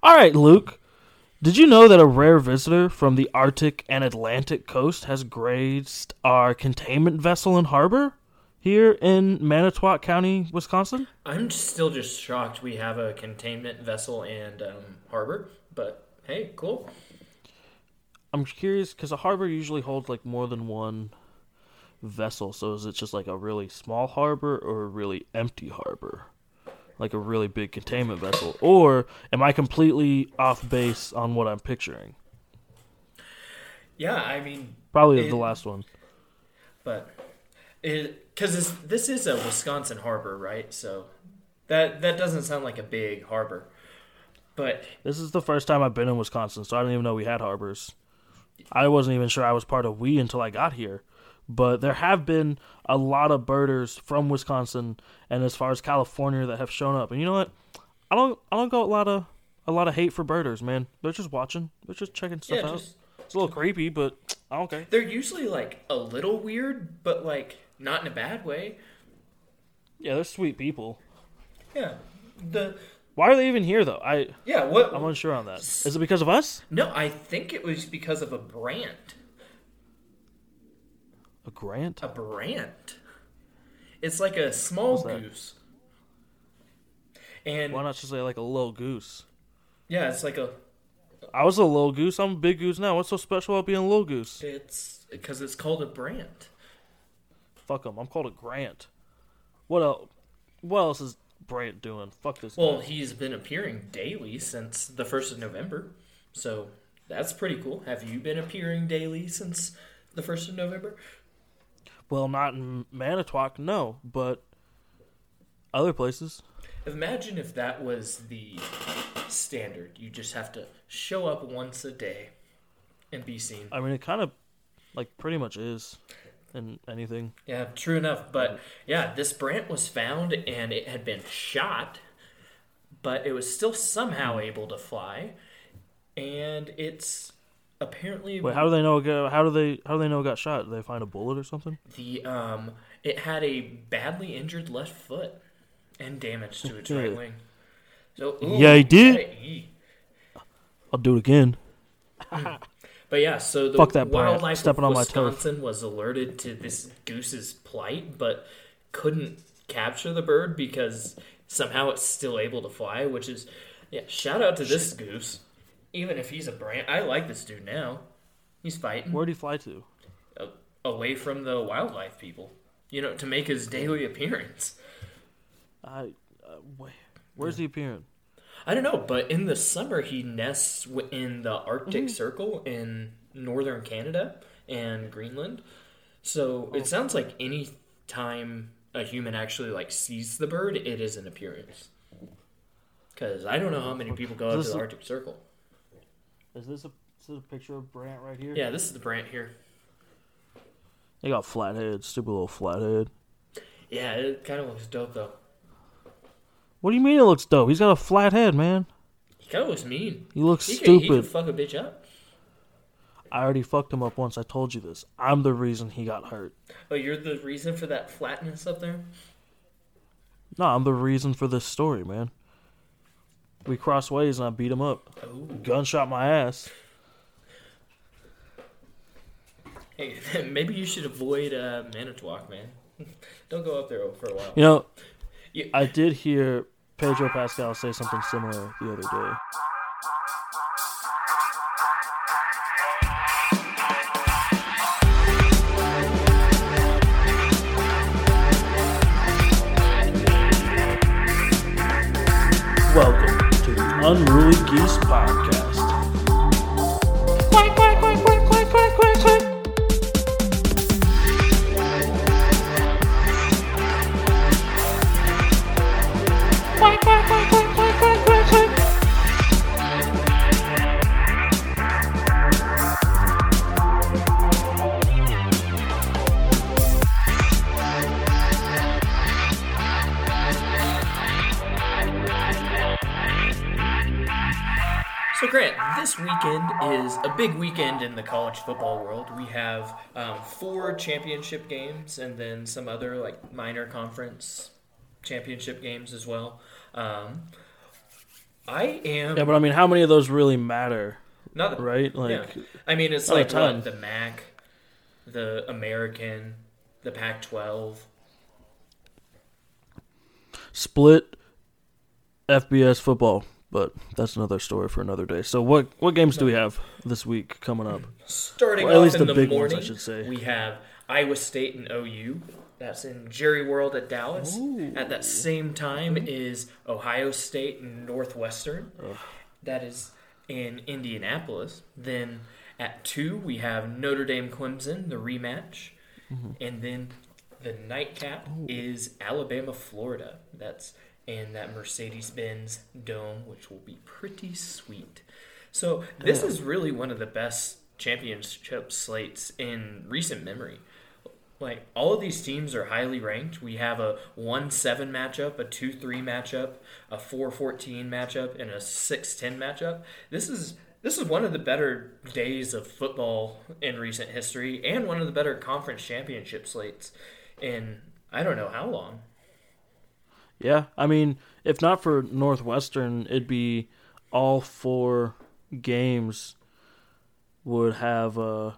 All right, Luke. Did you know that a rare visitor from the Arctic and Atlantic coast has grazed our containment vessel in harbor here in Manitowoc County, Wisconsin? I'm still just shocked we have a containment vessel and um, harbor, but hey, cool. I'm curious because a harbor usually holds like more than one vessel. So is it just like a really small harbor or a really empty harbor? Like a really big containment vessel? Or am I completely off base on what I'm picturing? Yeah, I mean, Probably It- the last one. but because this this is a Wisconsin harbor, right? So that that doesn't sound like a big harbor, but This is the first time I've been in Wisconsin, so I didn't even know we had harbors. I wasn't even sure I was part of we until I got here. But there have been a lot of birders from Wisconsin and as far as California that have shown up. And you know what? I don't I don't got a lot of a lot of hate for birders, man. They're just watching. They're just checking stuff yeah, out. just It's a little creepy, but I don't care. they're usually like a little weird, but like not in a bad way. Yeah, they're sweet people. Yeah, the Why are they even here though? I yeah what I'm unsure on that. Is it because of us? No, I think it was because of a Brant. A grant? A Brant. It's like a small goose. And Why not just say like a little goose? yeah, it's like a I was a little goose. I'm a big goose now. What's so special about being a little goose? it's because it's called a Brant. Fuck him. I'm called a Grant. What else? What else is Brant doing? Fuck this. Well, guy. he's been appearing daily since the 1st of November. So that's pretty cool. Have you been appearing daily since the 1st of November? Well, not in Manitowoc, no, but other places. Imagine if that was the standard. You just have to show up once a day and be seen. I mean, it kind of, like, pretty much is in anything. Yeah, true enough. But yeah, this Brant was found and it had been shot, but it was still somehow able to fly. And it's apparently Wait, how do they know? It got, how do they? How do they know it got shot? Did they find a bullet or something? the um it had a badly injured left foot and damage to its right wing. So ooh, Yeah, he did. I'll do it again. But yeah, so the Fuck that wildlife stepping on my turf. Wisconsin was alerted to this goose's plight, but couldn't capture the bird because somehow it's still able to fly. Which is, yeah, shout out to this goose. Even if he's a Brant, I like this dude now. He's fighting Where'd he fly to? a- away from the wildlife people, you know, to make his daily appearance. I. Uh, where's he appearing? I don't know, but in the summer he nests in the Arctic Mm-hmm. Circle in northern Canada and Greenland. So it sounds like any time a human actually like sees the bird, it is an appearance. Because I don't know how many people go out to the Arctic Circle. Is this a, is this a picture of Brant right here? Yeah, this is the Brant here. They got flathead, stupid little flathead. Yeah, it kind of looks dope though. What do you mean it looks dope? He's got a flat head, man. He kind of looks mean. He looks He can, he stupid. fuck a bitch up. I already fucked him up once. I told you this. I'm the reason he got hurt. Oh, you're the reason for that flatness up there? No, I'm the reason for this story, man. We crossed ways and I beat him up. Oh. Gunshot my ass. Hey, maybe you should avoid uh, Manitowoc, man. Don't go up there for a while. You know, You- I did hear Pedro Pascal say something similar the other day. Welcome to the Unruly Geese Podcast. So, Grant, this weekend is a big weekend in the college football world. We have um, four championship games and then some other like minor conference championship games as well. Um, I am Yeah, but I mean, how many of those really matter, not right? Like, yeah. I mean, it's like what the MAC, the American, the Pac-12. split FBS football, but that's another story for another day. So, what what games do we have this week coming up? Starting Well, at off least in the the, big ones, I should say. we have Iowa State and OU. That's in Jerry World at Dallas. At that same time is Ohio State and Northwestern. That is in Indianapolis. Then at two we have Notre Dame Clemson, the rematch, Mm-hmm. and then the nightcap is Alabama Florida. That's in that Mercedes Benz Dome, which will be pretty sweet. So oh. this is really one of the best championship slates in recent memory. Like all of these teams are highly ranked. We have a one seven matchup, a two three matchup, a four fourteen matchup, and a six ten matchup. This is this is one of the better days of football in recent history, and one of the better conference championship slates in I don't know how long. Yeah, I mean, if not for Northwestern, it'd be all four games would have uh,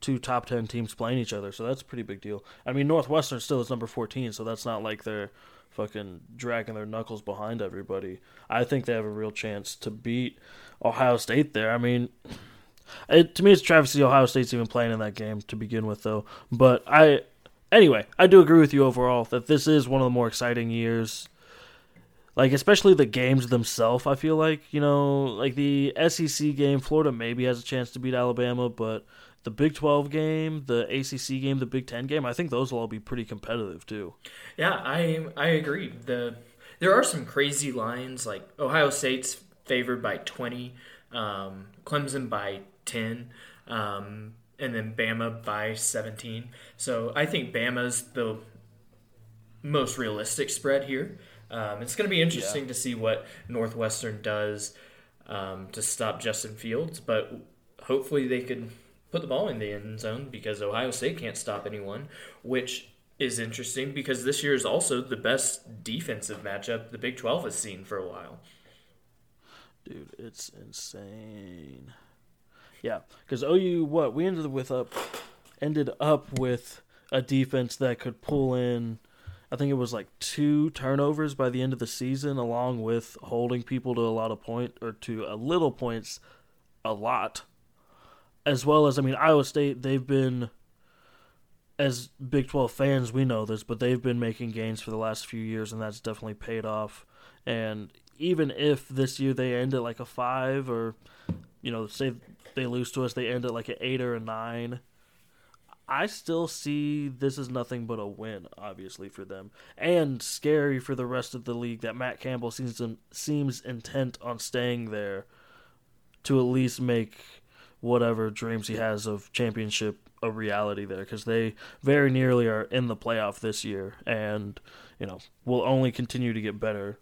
two top ten teams playing each other. So that's a pretty big deal. I mean, Northwestern still is number fourteen, so that's not like they're fucking dragging their knuckles behind everybody. I think they have a real chance to beat Ohio State there. I mean. It, to me, it's travesty Ohio State's even playing in that game to begin with, though. But I, anyway, I do agree with you overall that this is one of the more exciting years. Like especially the games themselves, I feel like you know, like the SEC game, Florida maybe has a chance to beat Alabama, but the Big Twelve game, the ACC game, the Big Ten game, I think those will all be pretty competitive too. Yeah, I I agree. The there are some crazy lines like Ohio State's favored by twenty, um, Clemson by ten, um, and then Bama by seventeen. So I think Bama's the most realistic spread here. Um, it's going to be interesting to see what Northwestern does um, to stop Justin Fields, but hopefully they could put the ball in the end zone because Ohio State can't stop anyone, which is interesting because this year is also the best defensive matchup the Big 12 has seen for a while. Dude, it's insane. Yeah, because OU, what we ended with up, ended up with a defense that could pull in. I think it was like two turnovers by the end of the season, along with holding people to a lot of point or to a little points, a lot. As well as, I mean, Iowa State, they've been, as Big 12 fans, we know this, but they've been making gains for the last few years, and that's definitely paid off. And even if this year they end at like a five, or, you know, say they lose to us, they end at like an eight or a nine. I still see this is nothing but a win, obviously for them, and scary for the rest of the league that Matt Campbell seems seems intent on staying there to at least make whatever dreams he has of championship a reality there because they very nearly are in the playoff this year and you know will only continue to get better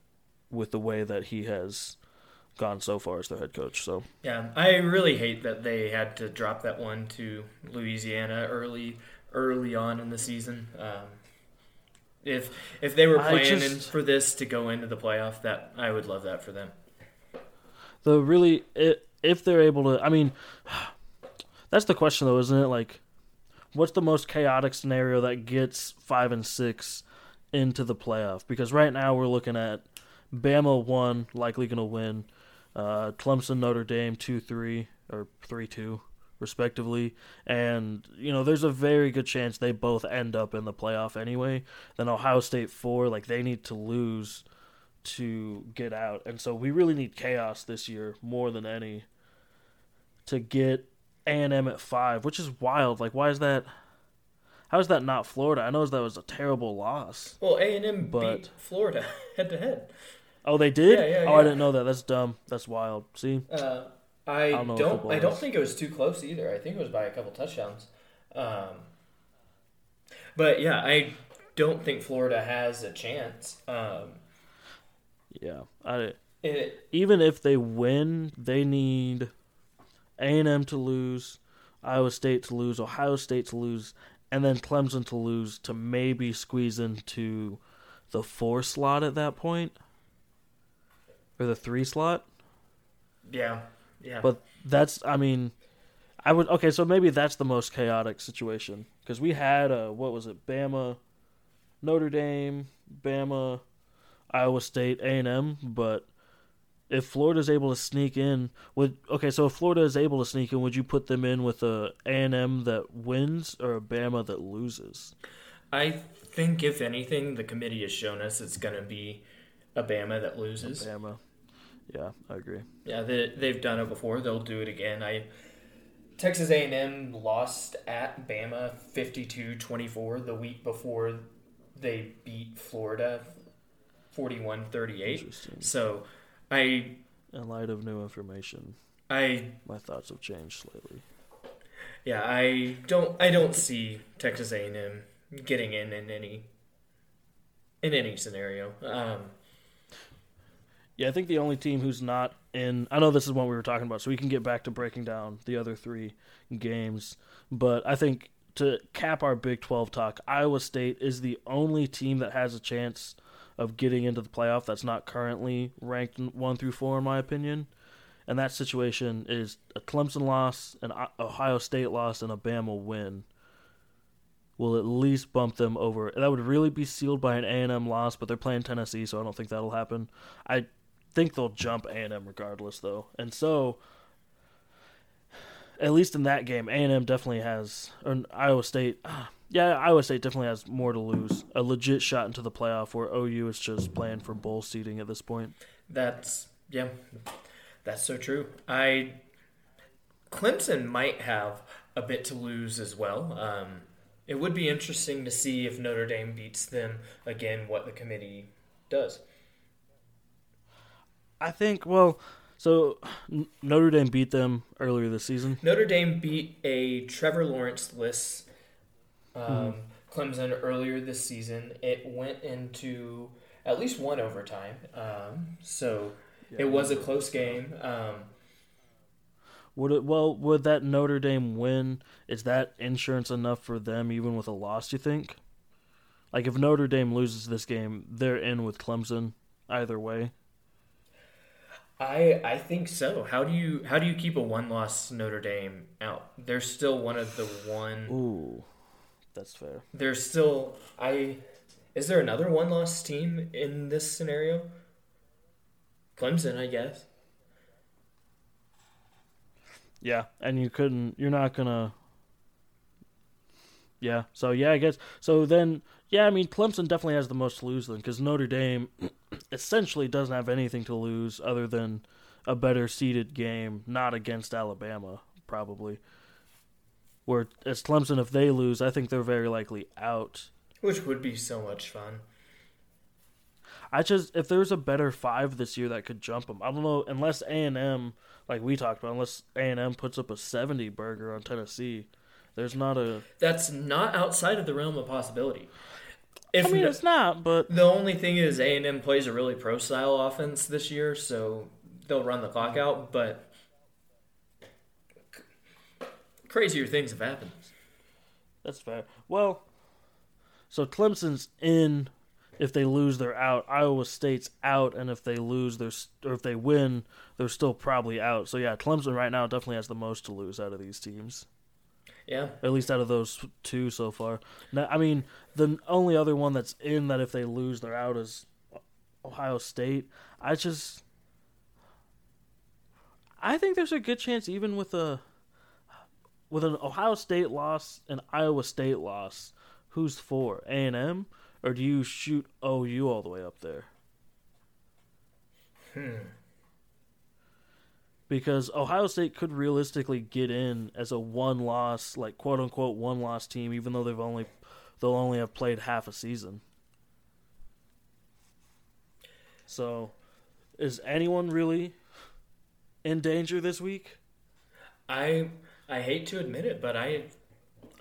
with the way that he has gone so far as their head coach so Yeah, I really hate that they had to drop that one to Louisiana early early on in the season. Um, if if they were planning just- for this to go into the playoff, that I would love that for them. the really if they're able to i mean that's the question though isn't it like what's the most chaotic scenario that gets five and six into the playoff because right now we're looking at bama one likely going to win uh, clemson notre dame 2-3 or 3-2 respectively and you know there's a very good chance they both end up in the playoff anyway then ohio state 4 like they need to lose to get out. And so we really need chaos this year more than any to get A&M at 5, which is wild. Like why is that How is that not Florida? I know that was a terrible loss. Well, A and M But- beat Florida head to head. Oh, they did? Yeah, yeah, oh, I didn't know that. That's dumb. That's wild. See? Uh, I don't know don't. I don't think it was too close either. I think it was by a couple touchdowns. Um, but yeah, I don't think Florida has a chance. Um, Yeah. I it, even if they win, they need A&M to lose, Iowa State to lose, Ohio State to lose, and then Clemson to lose to maybe squeeze into the four slot at that point. Or the three slot. Yeah, yeah. But that's, I mean, I would okay. So maybe that's the most chaotic situation because we had a what was it? Bama, Notre Dame, Bama, Iowa State, A and M. But if Florida's able to sneak in, would okay? So if Florida is able to sneak in, would you put them in with a A and M that wins or a Bama that loses? I think if anything, the committee has shown us it's going to be a Bama that loses. Bama. Yeah, I agree. Yeah, they, they've done it before. They'll do it again. I Texas A&M lost at Bama 52-24 the week before they beat Florida 41-38. So, I In light of new information, I my thoughts have changed slightly. yeah, I don't I don't see Texas A&M getting in in any in any scenario. Um, Yeah, I think the only team who's not in. I know this is what we were talking about, so we can get back to breaking down the other three games. But I think to cap our Big 12 talk, Iowa State is the only team that has a chance of getting into the playoff that's not currently ranked one through four, in my opinion. And that situation is a Clemson loss, an Ohio State loss, and a Bama win. Will at least bump them over. That would really be sealed by an A and M loss, but they're playing Tennessee, so I don't think that'll happen. I think they'll jump A and M regardless, though, and so at least in that game, A and M definitely has, or Iowa State, yeah, Iowa State definitely has more to lose. A legit shot into the playoff, where OU is just playing for bowl seeding at this point. That's yeah, that's so true. I Clemson might have a bit to lose as well. Um, it would be interesting to see if Notre Dame beats them again. What the committee does. I think well, so Notre Dame beat them earlier this season. Notre Dame beat a Trevor Lawrence list um, mm-hmm. Clemson earlier this season. It went into at least one overtime, um, so yeah, it was a close game. Um, would it well would that Notre Dame win? Is that insurance enough for them even with a loss? You think? Like if Notre Dame loses this game, they're in with Clemson either way. I I think so. How do you how do you keep a one loss Notre Dame out? They're still one of the one. Ooh, that's fair. They're still I. Is there another one loss team in this scenario? Clemson, I guess. Yeah, and you couldn't. You're not gonna. Yeah. So yeah, I guess. So then, yeah, I mean, Clemson definitely has the most to lose then, because Notre Dame essentially doesn't have anything to lose other than a better seeded game, not against Alabama, probably. Where as Clemson, if they lose, I think they're very likely out. Which would be so much fun. I just if there's a better five this year that could jump them. I don't know unless A and M, like we talked about, unless A and M puts up a seventy burger on Tennessee. There's not a. That's not outside of the realm of possibility. If I mean, no, it's not, but the only thing is A and M plays a really pro style offense this year, so they'll run the clock out. But crazier things have happened. That's fair. Well, so Clemson's in. If they lose, they're out. Iowa State's out, and if they lose, they're or if they win, they're still probably out. So yeah, Clemson right now definitely has the most to lose out of these teams. Yeah. At least out of those two so far. Now, I mean, the only other one that's in that if they lose, they're out is Ohio State. I just. I think there's a good chance, even with a. With an Ohio State loss, an Iowa State loss, who's for A and M, or do you shoot OU all the way up there? Hmm because Ohio State could realistically get in as a one loss, like quote unquote one loss team, even though they've only they'll only have played half a season. So, is anyone really in danger this week? I I hate to admit it, but I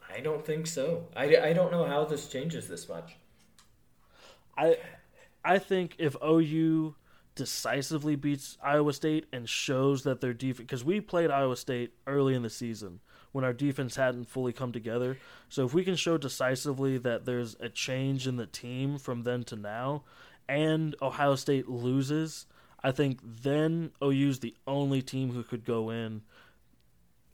I don't think so. I, I don't know how this changes this much. I I think if OU decisively beats Iowa State and shows that their defense because we played Iowa State early in the season when our defense hadn't fully come together. So if we can show decisively that there's a change in the team from then to now and Ohio State loses, I think then OU's the only team who could go in.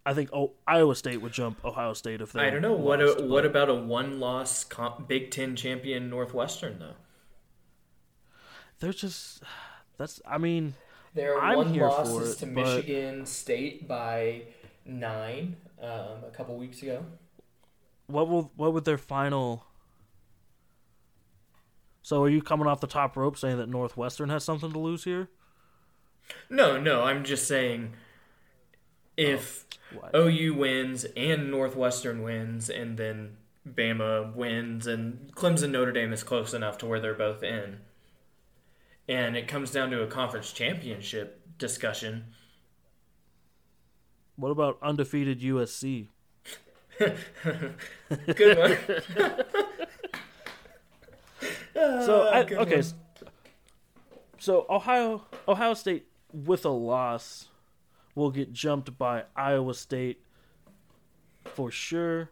I think oh, Iowa State would jump Ohio State if they. I don't know what a, what about a one-loss comp, Big Ten champion Northwestern though? they're just. That's. I mean, Their I'm one loss is it, to but- Michigan State by nine um, a couple weeks ago. what will what would their final? So are you coming off the top rope saying that Northwestern has something to lose here? No, no, I'm just saying if What? OU wins and Northwestern wins, and then Bama wins, and Clemson Notre Dame is close enough to where they're both in, and it comes down to a conference championship discussion. What about undefeated USC? Good one. So I, good okay, one. so Ohio Ohio State with a loss will get jumped by Iowa State for sure.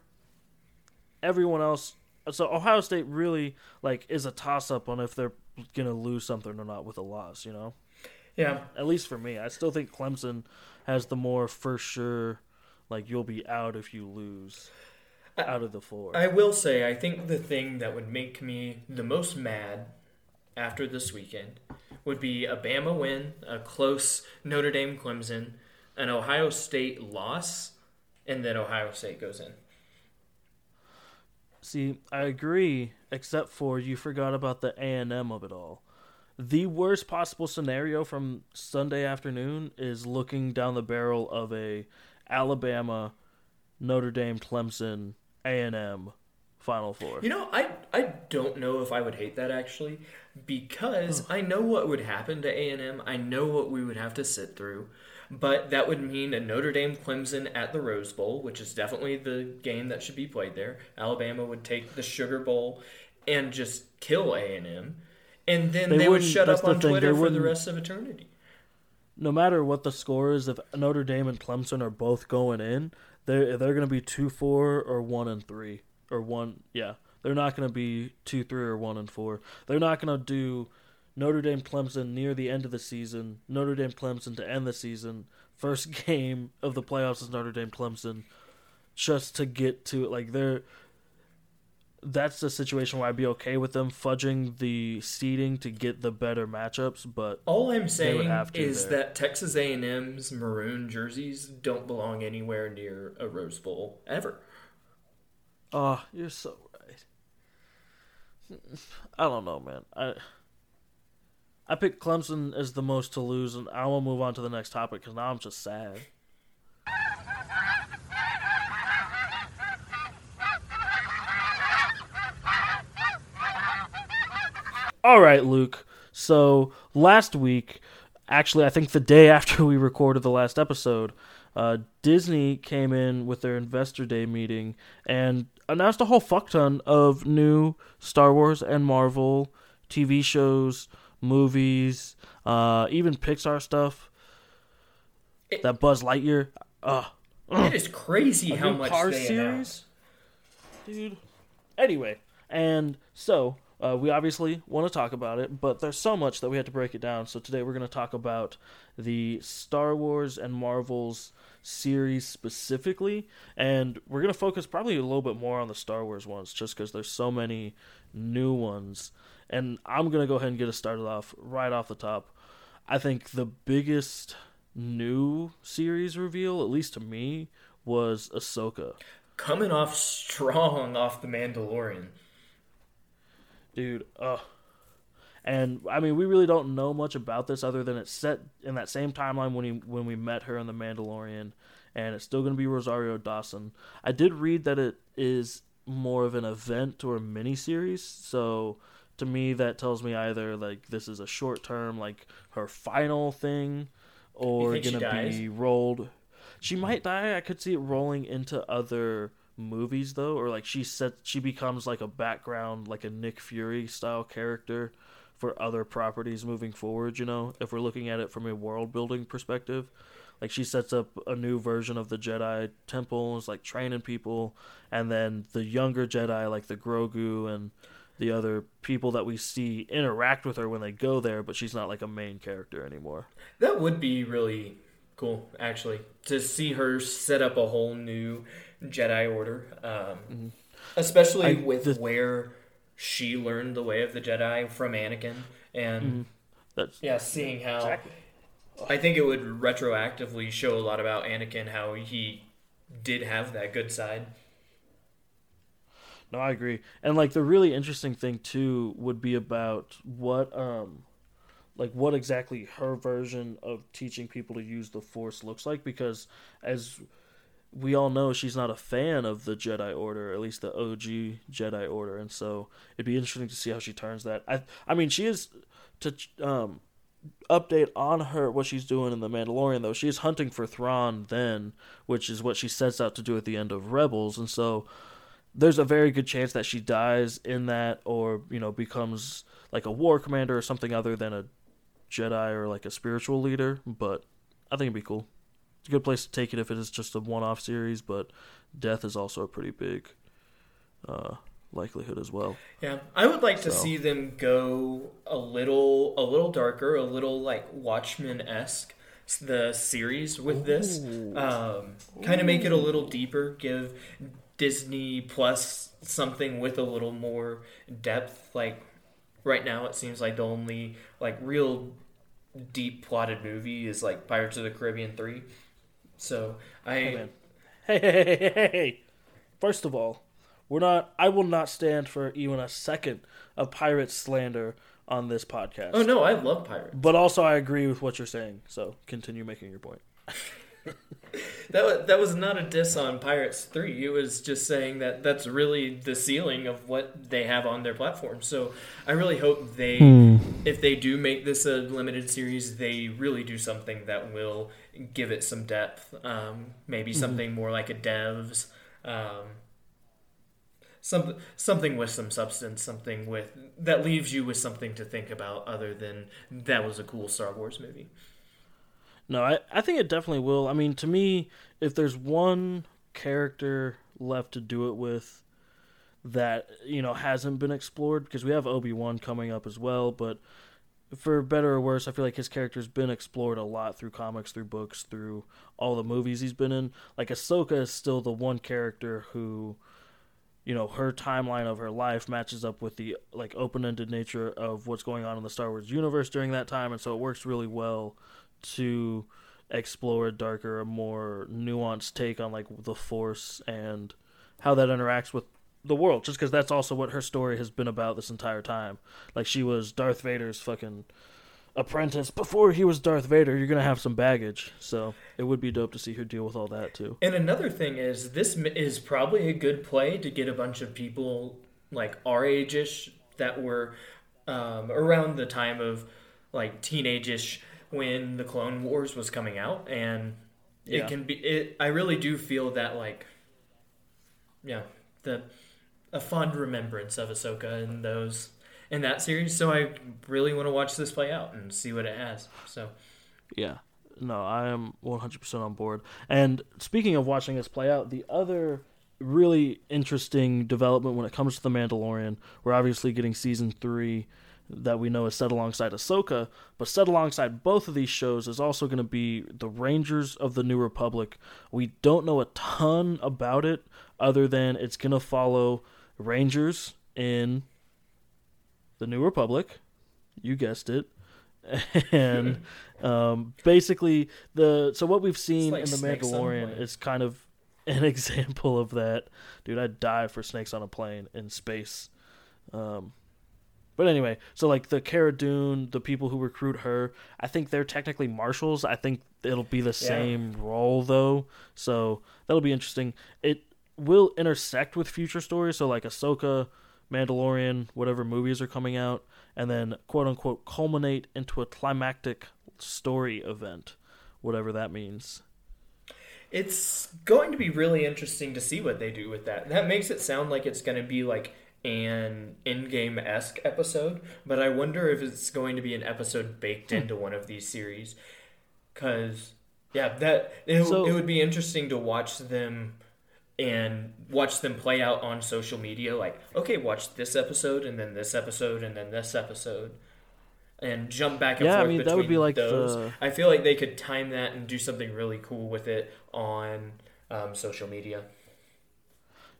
Everyone else, so Ohio State really like is a toss up on if they're gonna lose something or not with a loss. You know, Yeah, at least for me, I still think Clemson has the more for sure. Like you'll be out if you lose out of the four. I will say, I think the thing that would make me the most mad after this weekend would be a Bama win, a close Notre Dame Clemson, an Ohio State loss, and then Ohio State goes in. See, I agree, except for you forgot about the A and M of it all. The worst possible scenario from Sunday afternoon is looking down the barrel of a Alabama, Notre Dame, Clemson, A and M Final Four. You know, I I don't know if I would hate that actually, because I know what would happen to A and M. I know what we would have to sit through, but that would mean a Notre Dame Clemson at the Rose Bowl, which is definitely the game that should be played there. Alabama would take the Sugar Bowl and just kill A and M, and then They they, would shut up on thing, Twitter for the rest of eternity. no matter what the score is, if Notre Dame and Clemson are both going in, they're they're going to be two four or one and three or one. Yeah, they're not going to be two three or one and four. They're not going to do Notre Dame Clemson near the end of the season. Notre Dame Clemson to end the season. First game of the playoffs is Notre Dame Clemson, just to get to like they're. That's the situation where I'd be okay with them fudging the seeding to get the better matchups, but All I'm saying is there. that Texas A&M's maroon jerseys don't belong anywhere near a Rose Bowl ever. Oh, you're so right. I don't know, man. I I picked Clemson as the most to lose, and I will move on to the next topic because now I'm just sad. All right, Luke. So last week, actually, I think the day after we recorded the last episode, uh, Disney came in with their investor day meeting and announced a whole fuck ton of new Star Wars and Marvel TV shows, movies, uh, even Pixar stuff. It- that Buzz Lightyear, uh, It is crazy how much Cars they series, announced. dude. Anyway, and so uh, we obviously want to talk about it, but there's so much that we had to break it down. So today we're going to talk about the Star Wars and Marvel's series specifically, and we're going to focus probably a little bit more on the Star Wars ones, just because there's so many new ones. And I'm going to go ahead and get us started off right off the top. I think the biggest new series reveal, at least to me, was Ahsoka. Coming off strong off the Mandalorian. dude. Uh, and I mean, we really don't know much about this other than it's set in that same timeline when he when we met her in the Mandalorian, and it's still going to be Rosario Dawson. I did read that it is more of an event or a mini series, so to me that tells me either like this is a short term, like her final thing, or gonna be rolled. She might die. I could see it rolling into other movies though, or like she set she becomes like a background, like a Nick Fury style character for other properties moving forward. You know, if we're looking at it from a world building perspective, like she sets up a new version of the Jedi Temple, is like training people, and then the younger Jedi, like the Grogu and the other people that we see interact with her when they go there, but she's not like a main character anymore. That would be really cool, actually, to see her set up a whole new Jedi Order, um, especially I- with the- where she learned the way of the Jedi from Anakin, and That's yeah, seeing how Exactly. I think it would retroactively show a lot about Anakin, how he did have that good side. No, I agree. And like the really interesting thing too would be about what um like what exactly her version of teaching people to use the force looks like because as we all know she's not a fan of the Jedi Order, at least the OG Jedi Order, and so it'd be interesting to see how she turns that. I I mean she is to um update on her what she's doing in the Mandalorian though. She is hunting for Thrawn then, which is what she sets out to do at the end of Rebels, and so there's a very good chance that she dies in that or you know becomes like a war commander or something other than a jedi or like a spiritual leader but i think it'd be cool it's a good place to take it if it is just a one-off series but death is also a pretty big uh likelihood as well Yeah, I would like to see them go a little, a little darker, a little like Watchmen esque. The series with this, um, kind of make it a little deeper. Give Disney Plus something with a little more depth. Like right now, it seems like the only like real deep plotted movie is like Pirates of the Caribbean three. So I hey hey hey hey hey, hey first of all we're not i will not stand for even a second of pirate slander on this podcast oh no, I love Pirates. But also, I agree with what you're saying. So continue making your point. That was, that was not a diss on Pirates 3. It was just saying that that's really the ceiling of what they have on their platform. So I really hope they, if they do make this a limited series, they really do something that will give it some depth. Um, maybe something more like a Devs. Um, some, something with some substance, something with that leaves you with something to think about other than that was a cool Star Wars movie. No, I, I think it definitely will. I mean, to me, if there's one character left to do it with that, you know, hasn't been explored, because we have Obi Wan coming up as well, but for better or worse, I feel like his character's been explored a lot through comics, through books, through all the movies he's been in. Like Ahsoka is still the one character who, you know, her timeline of her life matches up with the like open-ended nature of what's going on in the Star Wars universe during that time, and so it works really well to explore a darker, more nuanced take on like the Force and how that interacts with the world. Just because that's also what her story has been about this entire time. Like she was Darth Vader's fucking apprentice before he was Darth Vader. You're gonna have some baggage, so it would be dope to see her deal with all that too. And another thing is, this is probably a good play to get a bunch of people like our age-ish that were um, around the time of like teenage-ish when the Clone Wars was coming out, and Yeah. it can be. It I really do feel that like, yeah, the a fond remembrance of Ahsoka and those in that series. So I really want to watch this play out and see what it has. So Yeah. No, I am 100% on board. And speaking of watching this play out, the other really interesting development when it comes to The Mandalorian, we're obviously getting season three that we know is set alongside Ahsoka, but set alongside both of these shows is also going to be the Rangers of the New Republic. We don't know a ton about it other than it's going to follow Rangers in the New Republic. You guessed it. And um, basically the so what we've seen like in the Snakes on a Mandalorian is kind of an example of that. Dude, I'd die for snakes on a plane in space. Um, but anyway, so like the Cara Dune, the people who recruit her, I think they're technically marshals. I think it'll be the same role though, so that'll be interesting. It will intersect with future stories, so like Ahsoka, Mandalorian, whatever movies are coming out, and then quote unquote culminate into a climactic story event, whatever that means. It's going to be really interesting to see what they do with that. That makes it sound like it's going to be like an Endgame esque episode, but I wonder if it's going to be an episode baked Hmm. into one of these series. Cause yeah, that it, So- it would be interesting to watch them and watch them play out on social media. Like, okay, watch this episode and then this episode and then this episode, and jump back and Yeah, I forth mean, that would be like those. the- I feel like they could time that and do something really cool with it on um, social media.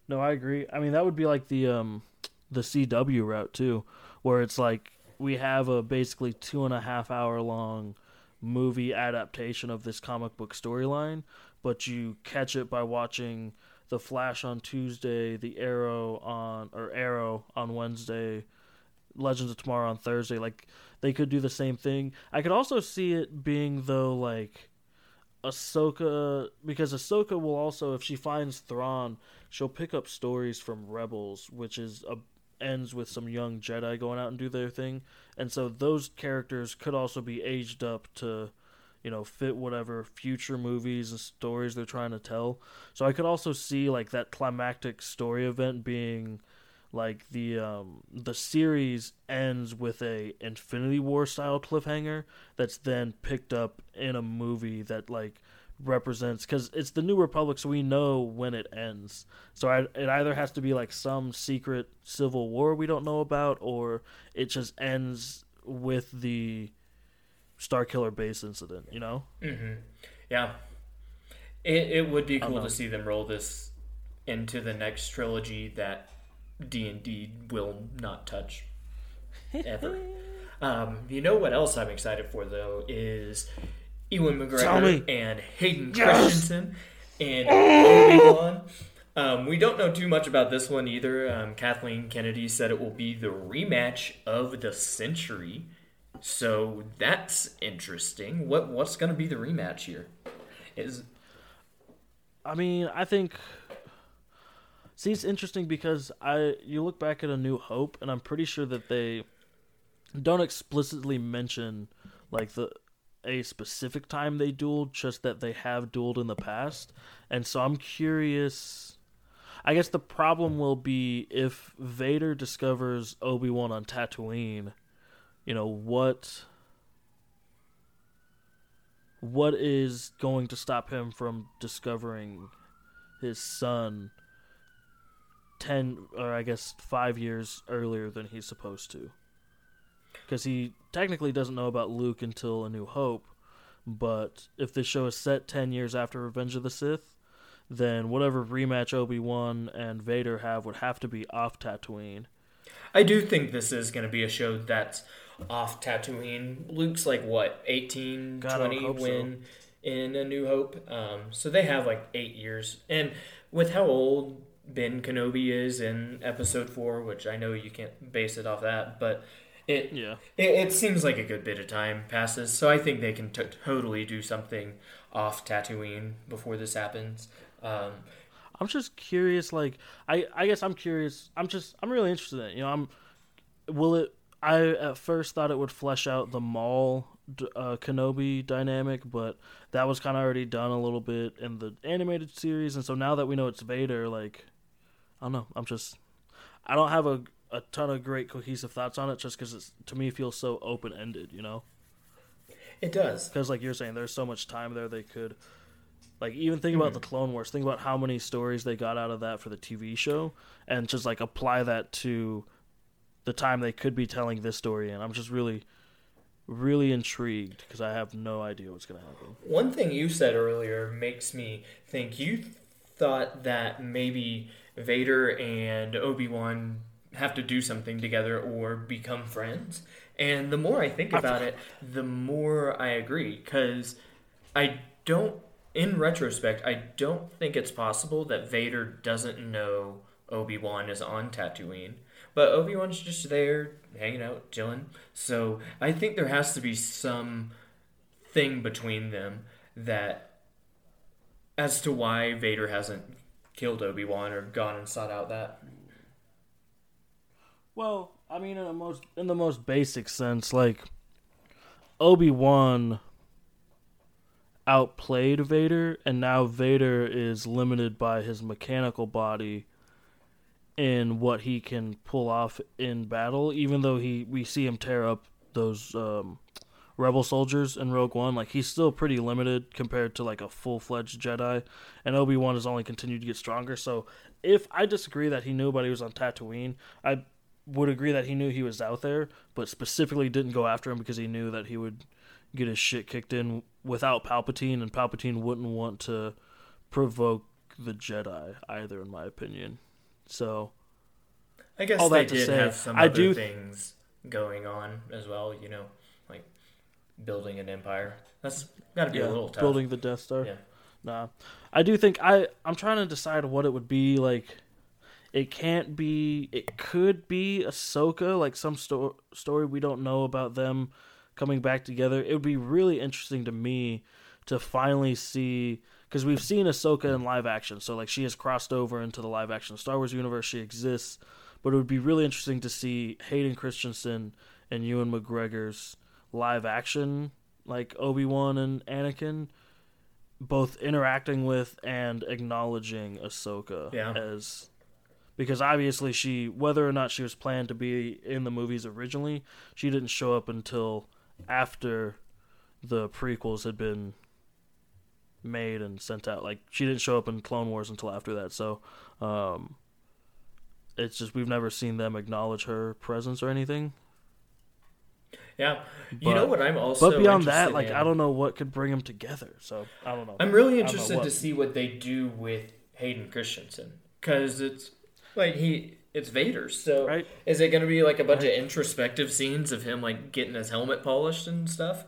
No, I agree. I mean, that would be like the um the CW route too, where it's like we have a basically two and a half hour long movie adaptation of this comic book storyline, but you catch it by watching the Flash on Tuesday, the Arrow on or Arrow on Wednesday, Legends of Tomorrow on Thursday. Like they could do the same thing. I could also see it being though like Ahsoka because Ahsoka will also if she finds Thrawn, she'll pick up stories from Rebels, which is a ends with some young Jedi going out and do their thing. And so those characters could also be aged up to you know fit whatever future movies and stories they're trying to tell. So I could also see like that climactic story event being like the um the series ends with a Infinity War style cliffhanger that's then picked up in a movie that like represents because it's the New Republic, so we know when it ends. So I, it either has to be like some secret civil war we don't know about, or it just ends with the Starkiller Base incident. You know? hmm Yeah, it it would be cool to see them roll this into the next trilogy that D and D will not touch ever. um, you know what else I'm excited for though is Ewan Tell. McGregor and Hayden Yes. Christensen and Obi Wan. Um, we don't know too much about this one either. Um, Kathleen Kennedy said it will be the rematch of the century, so that's interesting. What what's going to be the rematch here? Is I mean, I think. See, it's interesting because I you look back at A New Hope, and I'm pretty sure that they don't explicitly mention like the a specific time they dueled, just that they have dueled in the past, and so I'm curious. I guess the problem will be if Vader discovers Obi Wan on Tatooine. You know what? What is going to stop him from discovering his son ten or I guess five years earlier than he's supposed to? Because he technically doesn't know about Luke until A New Hope, but if the show is set ten years after Revenge of the Sith, then whatever rematch Obi Wan and Vader have would have to be off Tatooine. I do think this is going to be a show that's off Tatooine. Luke's like what 18, God, 20 hope so. when in A New Hope. Um, so they have like eight years, and with how old Ben Kenobi is in Episode Four, which I know you can't base it off that, but it Yeah. it, it seems like a good bit of time passes. So I think they can t- totally do something off Tatooine before this happens. Um, I'm just curious. Like, I I guess I'm curious. I'm just I'm really interested in it. You know, I'm. Will it? I at first thought it would flesh out the Maul uh, Kenobi dynamic, but that was kind of already done a little bit in the animated series, and so now that we know it's Vader, like, I don't know. I'm just. I don't have a a ton of great cohesive thoughts on it, just because it's to me feels so open ended. You know. it does. because like you're saying there's so much time there they could like even think about the clone wars think about how many stories they got out of that for the tv show and just like apply that to the time they could be telling this story in i'm just really really intrigued because i have no idea what's going to happen One thing you said earlier makes me think you thought that maybe Vader and Obi Wan have to do something together or become friends. And the more I think about it, the more I agree. Because I don't, in retrospect, I don't think it's possible that Vader doesn't know Obi Wan is on Tatooine. But Obi Wan's just there, hanging out, chilling. So I think there has to be some thing between them that as to why Vader hasn't killed Obi-Wan or gone and sought out that well i mean in the most in the most basic sense like obi-wan outplayed vader and now vader is limited by his mechanical body in what he can pull off in battle even though he we see him tear up those um rebel soldiers in Rogue One. Like he's still pretty limited compared to like a full fledged Jedi, and Obi Wan has only continued to get stronger. So if I disagree that he knew, but he was on Tatooine, I would agree that he knew he was out there, but specifically didn't go after him because he knew that he would get his shit kicked in without Palpatine, and Palpatine wouldn't want to provoke the Jedi either, in my opinion. So I guess all they that to did say, have some I other do- things going on as well. You know, like building an empire. That's got to be a little tough. building the Death Star. Yeah. Nah, I do think I I'm trying to decide what it would be like. It can't be. It could be Ahsoka, like some sto- story we don't know about them coming back together. It would be really interesting to me to finally see because we've seen Ahsoka in live action, so like she has crossed over into the live action Star Wars universe. She exists, but it would be really interesting to see Hayden Christensen and Ewan McGregor's live action, like Obi Wan and Anakin, both interacting with and acknowledging Ahsoka Yeah. as because obviously she whether or not she was planned to be in the movies originally, she didn't show up until after the prequels had been made and sent out. Like she didn't show up in Clone Wars until after that. So um it's just we've never seen them acknowledge her presence or anything. Yeah. you But- know what I'm also But beyond that, like in? I don't know what could bring them together. So I don't know. I'm really interested to see what they do with Hayden Christensen because it's like he it's Vader. So Right. is it going to be like a bunch of introspective scenes of him like getting his helmet polished and stuff?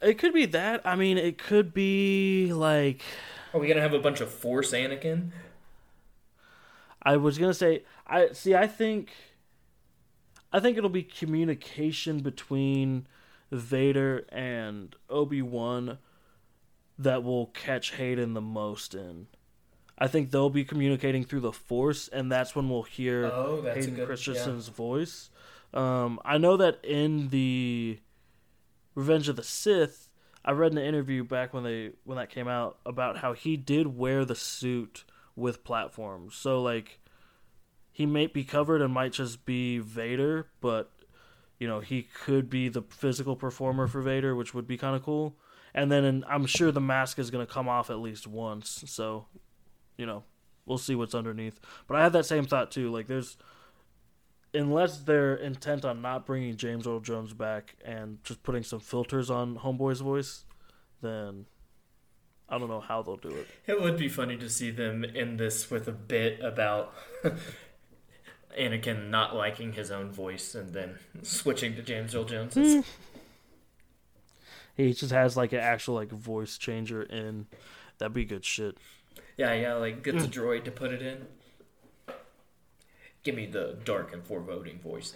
It could be that. I mean, it could be like Are we going to have a bunch of Force Anakin? I was gonna say. I see. I think. I think it'll be communication between Vader and Obi Wan that will catch Hayden the most in. I think they'll be communicating through the Force, and that's when we'll hear Oh, Hayden good- Christensen's voice. Um, I know that in the Revenge of the Sith, I read an interview back when they when that came out about how he did wear the suit with platforms. So like he may be covered and might just be Vader, but you know, he could be the physical performer for Vader, which would be kind of cool. And then in, I'm sure the mask is going to come off at least once. So, you know, we'll see what's underneath. But I had that same thought too. Like there's unless they're intent on not bringing James Earl Jones back and just putting some filters on Homeboy's voice, then I don't know how they'll do it. It would be funny to see them in this with a bit about Anakin not liking his own voice and then switching to James Earl Jones's. Hmm. He just has like an actual like voice changer in. That'd be good shit. Yeah, yeah, like get the hmm. droid to put it in. Give me the dark and foreboding voice.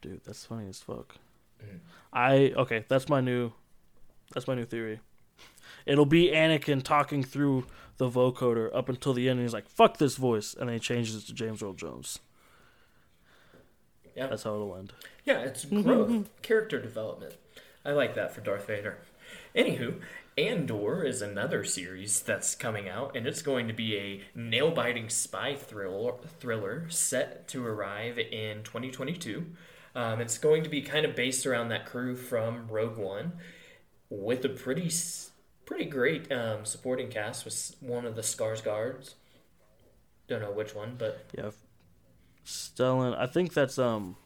Dude, that's funny as fuck. Mhm. I okay, that's my new that's my new theory. It'll be Anakin talking through the vocoder up until the end and he's like, fuck this voice and then he changes it to James Earl Jones. Yeah. That's how it'll end. Yeah, it's growth, character development. I like that for Darth Vader. Anywho, Andor is another series that's coming out, and it's going to be a nail biting spy thriller, thriller set to arrive in 2022. Um, it's going to be kind of based around that crew from Rogue One with a pretty pretty great um, supporting cast with one of the Skarsgårds. Don't know which one, but Yeah. Stellan I think that's um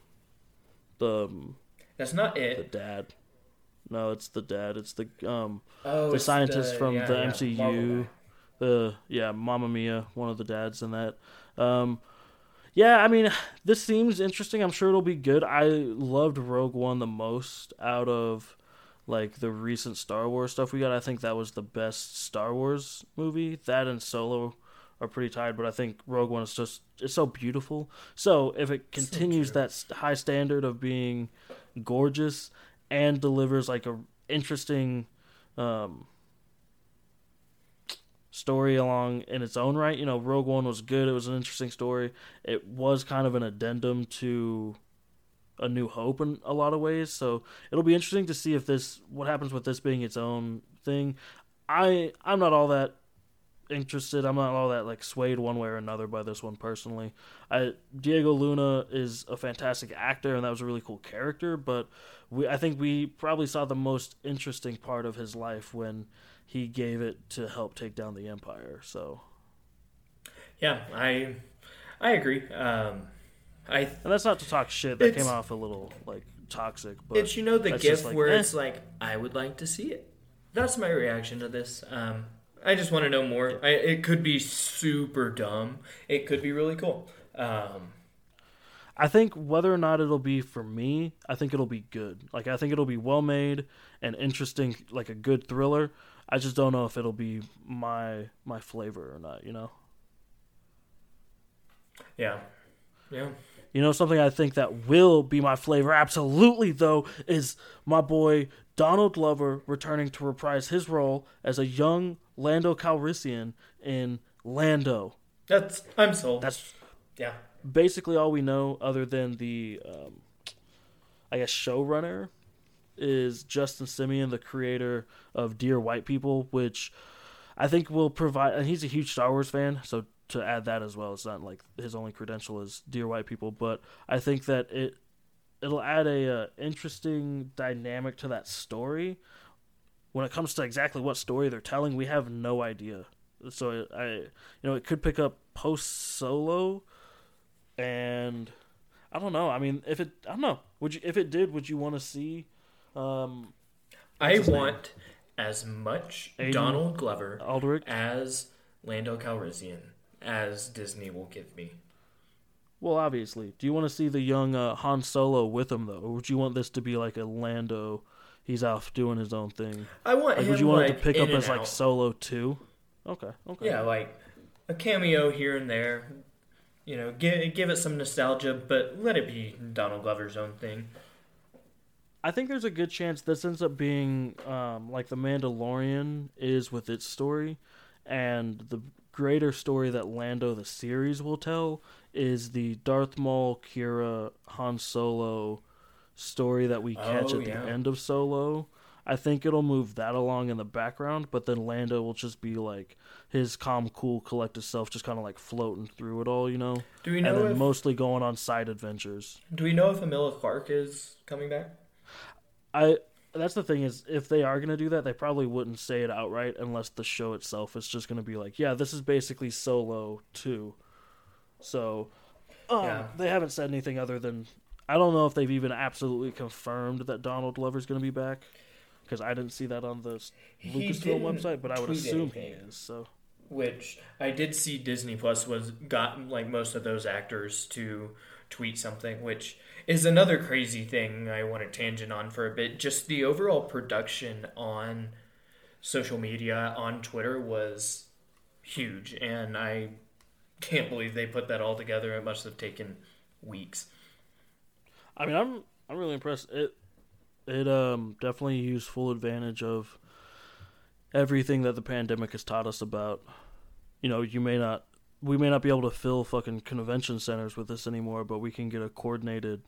the um, that's not it. the dad. No, it's the dad. It's the um Oh, the scientist from yeah, the yeah, MCU. The yeah, Mamma Mia, one of the dads in that. Um, yeah, I mean, this seems interesting. I'm sure it'll be good. I loved Rogue One the most out of like the recent Star Wars stuff we got. I think that was the best Star Wars movie. That and Solo are pretty tied, but I think Rogue One is just it's so beautiful. So if it continues true. that high standard of being gorgeous and delivers like a interesting um story along in its own right. You know, Rogue One was good. It was an interesting story. It was kind of an addendum to A New Hope in a lot of ways. So it'll be interesting to see if this what happens with this being its own thing. I I'm not all that interested. I'm not all that like swayed one way or another by this one personally. I Diego Luna is a fantastic actor, and that was a really cool character. But we, I think we probably saw the most interesting part of his life when he gave it to help take down the empire. So Yeah, I I agree. Um, I And that's not to talk shit. That came off a little like toxic, but it's you know the just like, where eh. it's like I would like to see it. That's my reaction to this. Um, I just want to know more. I, it could be super dumb. It could be really cool. Um, I think whether or not it'll be for me, I think it'll be good. Like I think it'll be well made and interesting, like a good thriller. I just don't know if it'll be my my flavor or not. You know, yeah, yeah. you know something I think that will be my flavor. Absolutely, though, is my boy Donald Glover returning to reprise his role as a young Lando Calrissian in Lando. That's I'm sold. That's yeah. basically all we know other than the um, I guess showrunner is Justin Simien, the creator of Dear White People, which I think will provide and he's a huge Star Wars fan, so to add that as well, it's not like his only credential is Dear White People, but I think that it it'll add a uh, interesting dynamic to that story. When it comes to exactly what story they're telling, we have no idea. So I, you know, it could pick up post Solo, and I don't know. I mean, if it, I don't know. Would you, if it did, would you want to see? Um, I his name? want as much Aiden Donald Glover Aldrich. as Lando Calrissian as Disney will give me. Well, obviously, do you want to see the young uh, Han Solo with him though, or would you want this to be like a Lando? He's off doing his own thing. I want Like, him would you want like it to pick up as like. Solo two? Okay, okay. yeah, like a cameo here and there. You know, give give it some nostalgia, but let it be Donald Glover's own thing. I think there's a good chance this ends up being um, like the Mandalorian is with its story, and the greater story that Lando the series will tell is the Darth Maul, Qi'ra, Han Solo story that we catch Oh, at yeah. the end of Solo. I think it'll move that along in the background, but then Lando will just be like his calm, cool, collected self, just kind of like floating through it all, you know, Do we know? and then if mostly going on side adventures. Do we know if Emilia Clarke is coming back? I that's the thing is if they are gonna do that, they probably wouldn't say it outright unless the show itself is just gonna be like, yeah, this is basically Solo too. So, um, Yeah. they haven't said anything other than I don't know if they've even absolutely confirmed that Donald Glover's gonna be back because I didn't see that on the Lucasfilm website, but I would assume he is. So Which I did see Disney Plus was got like most of those actors to tweet something, which is another crazy thing I want to tangent on for a bit. Just the overall production on social media on Twitter was huge, and I can't believe they put that all together. It must have taken weeks. I mean, I'm I'm really impressed. It it um definitely used full advantage of everything that the pandemic has taught us about. You know, you may not we may not be able to fill fucking convention centers with this anymore, but we can get a coordinated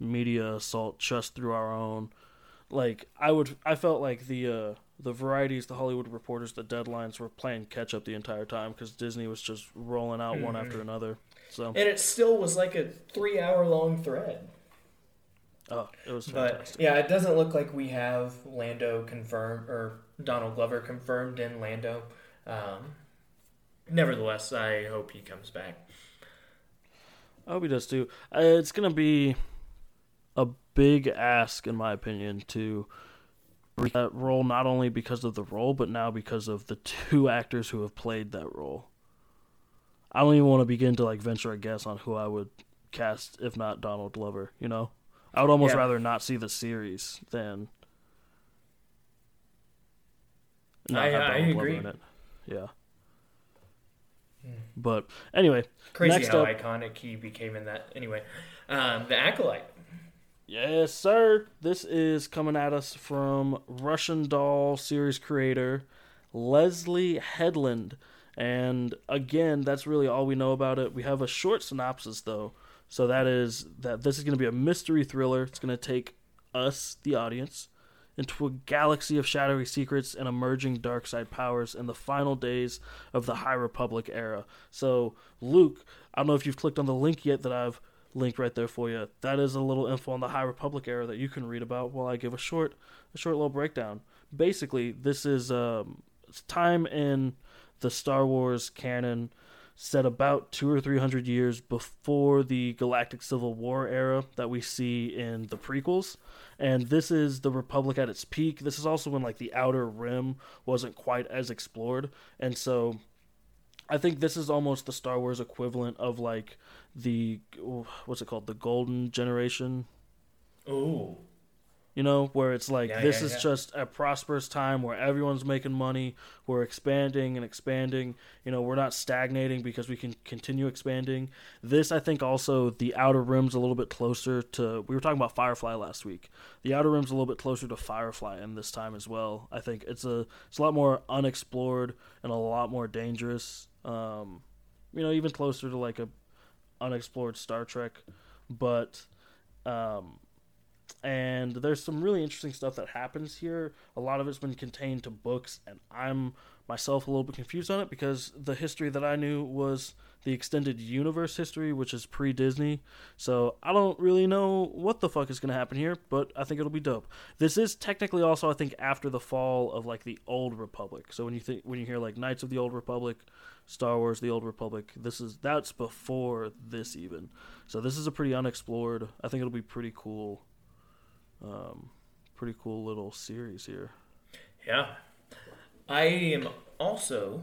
media assault just through our own. Like I would, I felt like the uh, the varieties, the Hollywood reporters, the deadlines were playing catch up the entire time because Disney was just rolling out one after another. So, And it still was like a three hour long thread. oh, it was But fantastic. yeah, it doesn't look like we have Lando confirmed or Donald Glover confirmed in Lando. Um, nevertheless, I hope he comes back. I hope he does too. Uh, it's gonna be a big ask, in my opinion, to that role not only because of the role, but now because of the two actors who have played that role. I don't even want to begin to like venture a guess on who I would cast if not Donald Glover. You know, I would almost Yeah. rather not see the series than not I- have I Donald agree. Glover in it. Yeah. But anyway, Crazy Next how up- iconic he became in that. Anyway, um, the acolyte. Yes, sir. This is coming at us from Russian Doll series creator Leslie Headland. And again, that's really all we know about it. We have a short synopsis, though. So that is that this is going to be a mystery thriller. It's going to take us, the audience, into a galaxy of shadowy secrets and emerging dark side powers in the final days of the High Republic era. So, Luke, I don't know if you've clicked on the link yet that I've linked right there for you. That is a little info on the High Republic era that you can read about while I give a short, a short little breakdown. Basically, this is um, time in the Star Wars canon set about two or three hundred years before the Galactic Civil War era that we see in the prequels. And this is the Republic at its peak. This is also when like the Outer Rim wasn't quite as explored, and so I think this is almost the Star Wars equivalent of like the what's it called, the Golden Generation. Ooh. You know, where it's like Yeah, this yeah, is yeah. just a prosperous time where everyone's making money, we're expanding and expanding. You know, we're not stagnating because we can continue expanding. This, I think, also the outer rim's a little bit closer to. We were talking about Firefly last week. The outer rim's a little bit closer to Firefly in this time as well. I think it's a it's a lot more unexplored and a lot more dangerous. Um, you know, even closer to like a unexplored Star Trek, but um, and there's some really interesting stuff that happens here. A lot of it's been contained to books, and I'm myself a little bit confused on it because the history that I knew was the extended universe history, which is pre Disney. So I don't really know what the fuck is going to happen here, but I think it'll be dope. This is technically also, I think, after the fall of like the Old Republic. So when you think when you hear like Knights of the Old Republic, Star Wars: The Old Republic, this is that's before this even. So this is a pretty unexplored. I think it'll be pretty cool. Um, pretty cool little series here. Yeah. I am also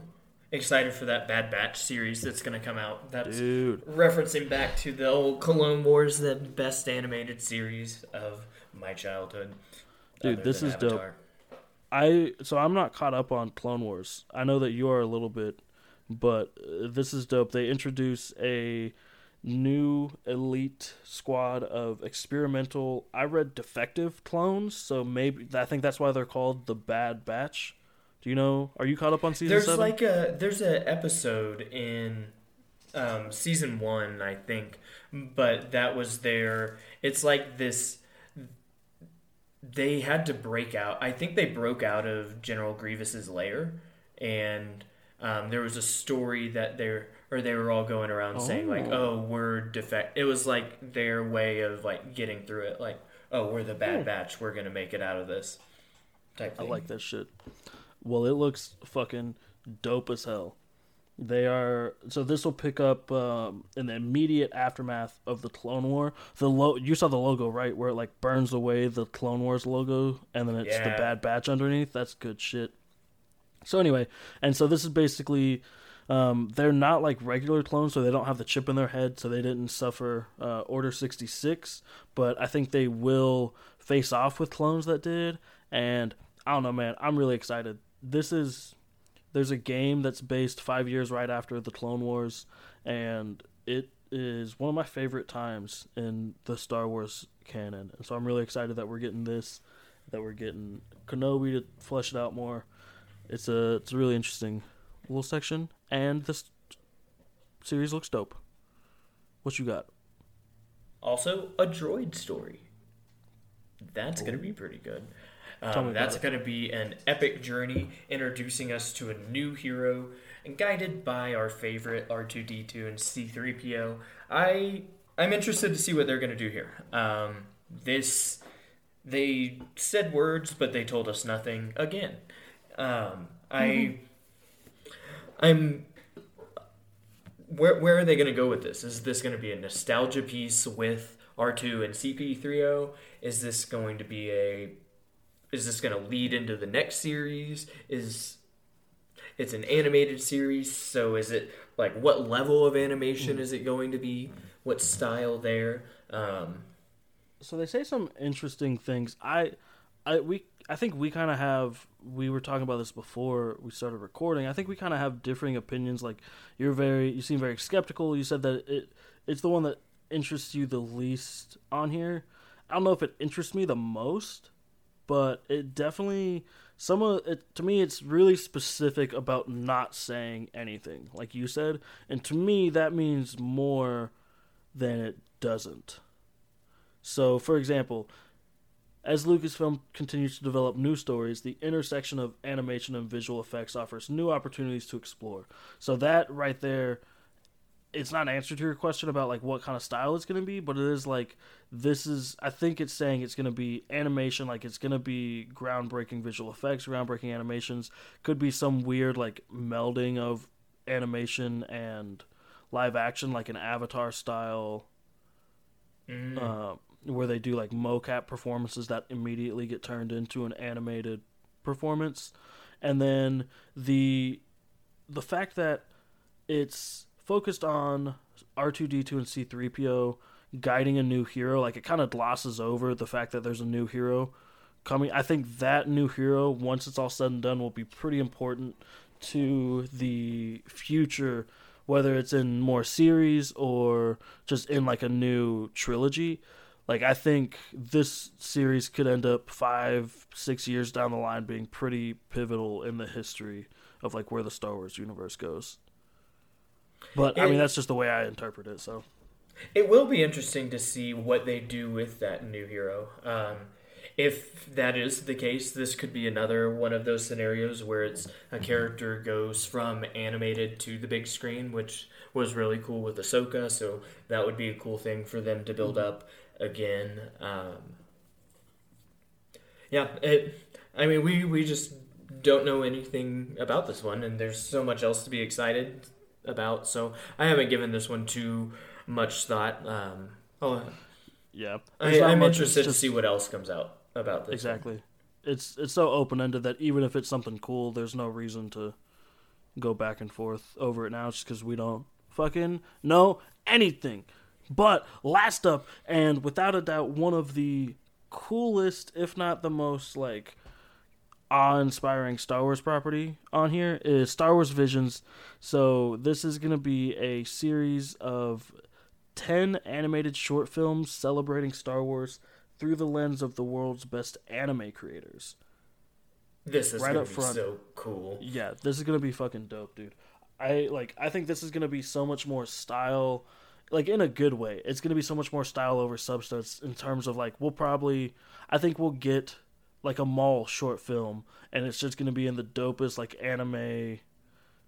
excited for that Bad Batch series that's going to come out. That's Dude, referencing back to the old Clone Wars, the best animated series of my childhood. Dude, this is dope. I so I'm not caught up on Clone Wars. I know that you are a little bit, but uh, this is dope. They introduce a new elite squad of experimental. I read defective clones, so maybe I think that's why they're called the Bad Batch. Do you know? Are you caught up on season There's seven? like a there's an episode in um, season one, I think, but that was their. It's like this. They had to break out. I think they broke out of General Grievous's lair, and um, there was a story that they're or they were all going around saying like, Oh. "Oh, we're defect." It was like their way of like getting through it. Like, "Oh, we're the bad Hmm. batch. We're gonna make it out of this." Type I like that shit. Well, it looks fucking dope as hell. They are so this will pick up um, in the immediate aftermath of the Clone War. The lo- you saw the logo right where it like burns away the Clone Wars logo and then it's the Bad Batch underneath. That's good shit. So anyway, and so this is basically um, they're not like regular clones, so they don't have the chip in their head, so they didn't suffer uh, Order sixty six. But I think they will face off with clones that did, and I don't know, man. I'm really excited. This is there's a game that's based five years right after the Clone Wars, and it is one of my favorite times in the Star Wars canon. And so I'm really excited that we're getting this, that we're getting Kenobi to flesh it out more. It's a it's a really interesting little section, and this series looks dope. What you got? Also, a droid story. That's going to be pretty good. Um, that's going to be an epic journey introducing us to a new hero and guided by our favorite R2D2 and C3PO. I I'm interested to see what they're going to do here. Um, this they said words, but they told us nothing again. Um, I I'm where where are they going to go with this? Is this going to be a nostalgia piece with R2 and CP30? Is this going to be a is this going to lead into the next series? Is it's an animated series, so is it like what level of animation is it going to be? What style there? Um, so they say some interesting things. I, I we I think we kind of have. We were talking about this before we started recording. I think we kind of have differing opinions. Like you're very, you seem very skeptical. You said that it it's the one that interests you the least on here. I don't know if it interests me the most, but it definitely some of it to me it's really specific about not saying anything like you said and to me that means more than it doesn't so for example As Lucasfilm continues to develop new stories, the intersection of animation and visual effects offers new opportunities to explore. So that right there, it's not an answer to your question about like what kind of style it's going to be, but it is like this is. I think it's saying it's going to be animation, like it's going to be groundbreaking visual effects, groundbreaking animations. Could be some weird like melding of animation and live action, like an Avatar style. Mm. Uh, where they do like mocap performances that immediately get turned into an animated performance. And then the the fact that it's focused on R2D2 and C3PO guiding a new hero like it kind of glosses over the fact that there's a new hero coming. I think that new hero once it's all said and done will be pretty important to the future whether it's in more series or just in like a new trilogy like I think this series could end up five, six years down the line being pretty pivotal in the history of like where the Star Wars universe goes. But I mean that's just the way I interpret it. So It will be interesting to see what they do with that new hero. Um, if that is the case, this could be another one of those scenarios where it's a character goes from animated to the big screen, which was really cool with Ahsoka. So that would be a cool thing for them to build up again. Um, yeah, it. I mean, we we just don't know anything about this one, and there's so much else to be excited about. So I haven't given this one too much thought. Um, oh, yeah, I, I'm much, it's interested to see what else comes out about this. one. exactly. It's it's so open ended that even if it's something cool, there's no reason to go back and forth over it now, just because we don't fucking know anything. But last up, and without a doubt, one of the coolest, if not the most like awe-inspiring Star Wars property on here is Star Wars Visions. So this is gonna be a series of ten animated short films celebrating Star Wars through the lens of the world's best anime creators. This is Right up be front. so cool. Yeah, this is gonna be fucking dope, dude. I like. I think this is gonna be so much more style, like in a good way. It's gonna be so much more style over substance in terms of like we'll probably. I think we'll get like a Maul short film, and it's just gonna be in the dopest like anime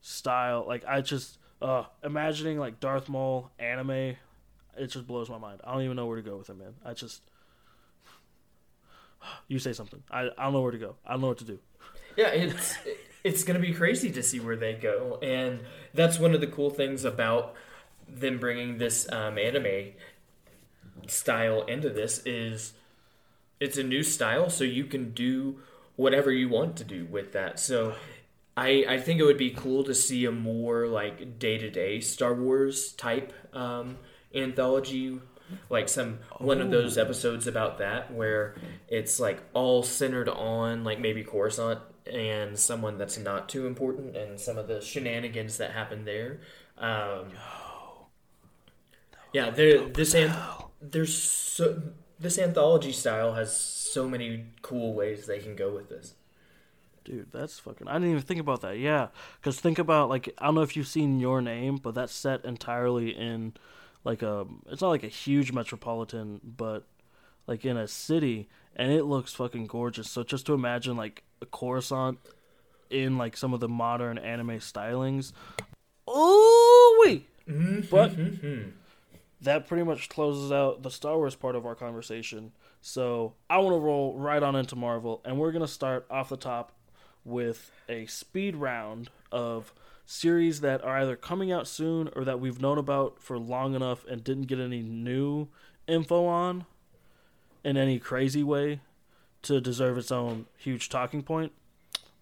style. Like I just uh imagining like Darth Maul anime, it just blows my mind. I don't even know where to go with it, man. I just. You say something. I, I don't know where to go. I don't know what to do. Yeah, it's it's gonna be crazy to see where they go, and that's one of the cool things about them bringing this um, anime style into this is it's a new style, so you can do whatever you want to do with that. So. I, I think it would be cool to see a more like day to day Star Wars type um, anthology, like some one of those episodes about that where it's like all centered on like maybe Coruscant and someone that's not too important and some of the shenanigans that happen there. Um, yeah, there this an, there's so this anthology style has so many cool ways they can go with this. Dude, that's fucking. I didn't even think about that. Yeah, because think about like I don't know if you've seen Your Name, but that's set entirely in like a. It's not like a huge metropolitan, but like in a city, and it looks fucking gorgeous. So just to imagine like a Coruscant in like some of the modern anime stylings. Oh wait, mm-hmm, but mm-hmm, mm-hmm. That pretty much closes out the Star Wars part of our conversation. So I want to roll right on into Marvel, and we're gonna start off the top with a speed round of series that are either coming out soon or that we've known about for long enough and didn't get any new info on in any crazy way to deserve its own huge talking point.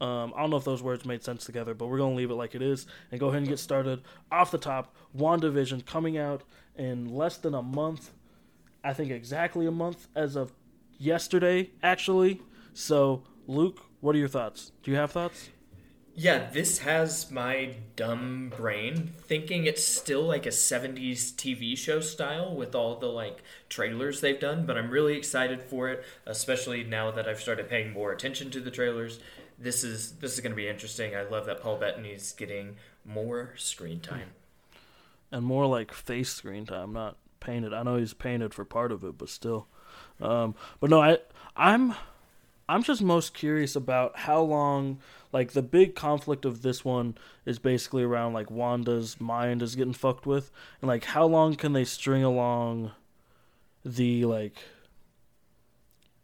Um, I don't know if those words made sense together, but we're going to leave it like it is and go ahead and get started. Off the top, WandaVision coming out in less than a month. I think exactly a month as of yesterday, actually. So, Luke, what are your thoughts? Do you have thoughts? Yeah, this has my dumb brain thinking it's still like a 70s TV show style with all the like trailers they've done, but I'm really excited for it, especially now that I've started paying more attention to the trailers. This is this is going to be interesting. I love that Paul Bettany's getting more screen time. And more like face screen time, not painted. I know he's painted for part of it, but still. Um, but no, I I'm I'm just most curious about how long like the big conflict of this one is basically around like Wanda's mind is getting fucked with and like how long can they string along the like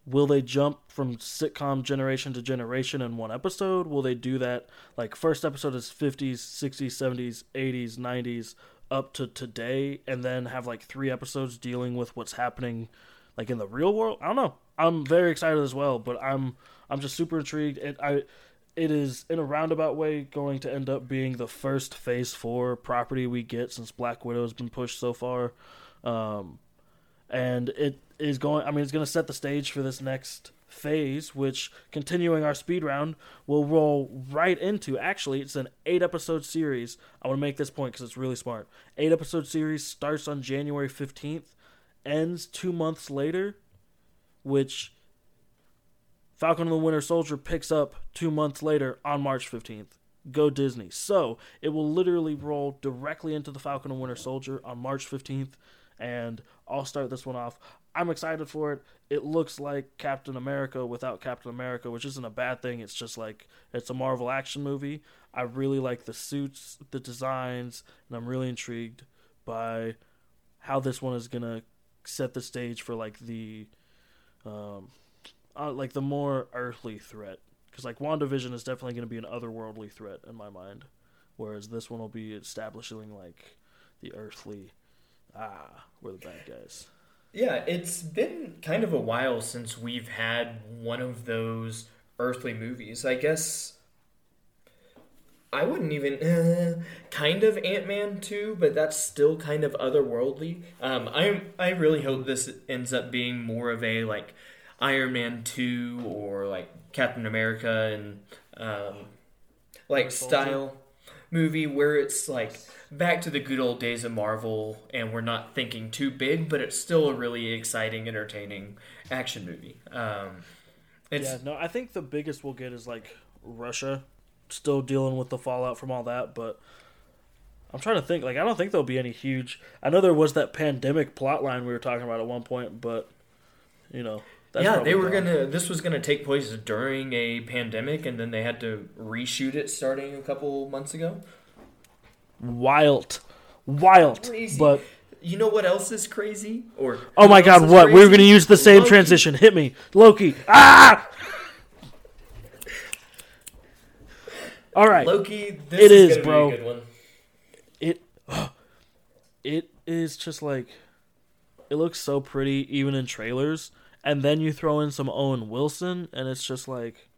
will they jump from sitcom generation to generation in one episode? Will they do that? Like first episode is 50s 60s 70s 80s 90s up to today and then have like three episodes dealing with what's happening like in the real world? I don't know. I'm very excited as well but i'm i'm just super intrigued. And i it is in a roundabout way going to end up being the first phase four property we get since black widow has been pushed so far. Um and it is going. I mean, it's going to set the stage for this next phase, which continuing our speed round will roll right into. Actually, it's an eight episode series. I want to make this point because it's really smart. Eight episode series starts on January fifteenth, ends two months later, which Falcon and the Winter Soldier picks up two months later on March fifteenth. Go Disney. So it will literally roll directly into the Falcon and Winter Soldier on March fifteenth and I'll start this one off. I'm excited for it. It looks like Captain America without Captain America, which isn't a bad thing. It's just like it's a Marvel action movie. I really like the suits, the designs, and I'm really intrigued by how this one is gonna set the stage for like the, um, uh, like the more earthly threat. Because like WandaVision is definitely gonna be an otherworldly threat in my mind, whereas this one will be establishing like the earthly ah, we're the bad guys. Yeah, it's been kind of a while since we've had one of those earthly movies. I guess I wouldn't even uh, kind of Ant Man two, but that's still kind of otherworldly. Um, I I really hope this ends up being more of a like Iron Man two or like Captain America and um, like style movie where it's like back to the good old days of Marvel, and we're not thinking too big, but it's still a really exciting, entertaining action movie. Um, yeah, no, I think the biggest we'll get is like Russia, still dealing with the fallout from all that, but. I'm trying to think. Like, I don't think there'll be any huge. I know there was that pandemic plot line we were talking about at one point, but you know, yeah, they were gonna. This was gonna take place during a pandemic, and then they had to reshoot it starting a couple months ago wild, wild. Crazy. But you know what else is crazy? Or oh my god, what? Crazy? We are going to use the same Loki. transition. Hit me, Loki. Ah! All right, Loki. This it is, is bro. It it is just like it looks so pretty even in trailers, and then you throw in some Owen Wilson, and it's just like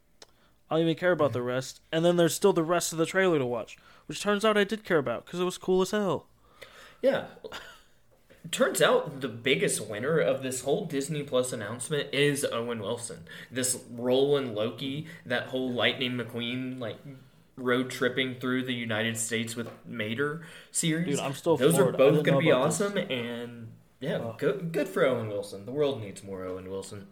I don't even care about the rest. And then there's still the rest of the trailer to watch which turns out I did care about because it was cool as hell. Yeah. Turns out the biggest winner of this whole Disney Plus announcement is Owen Wilson. This role in Loki, that whole Lightning McQueen like road tripping through the United States with Mater series. Dude, I'm still. Those are both going to be awesome, this. and yeah, oh. good, good for Owen Wilson. The world needs more Owen Wilson.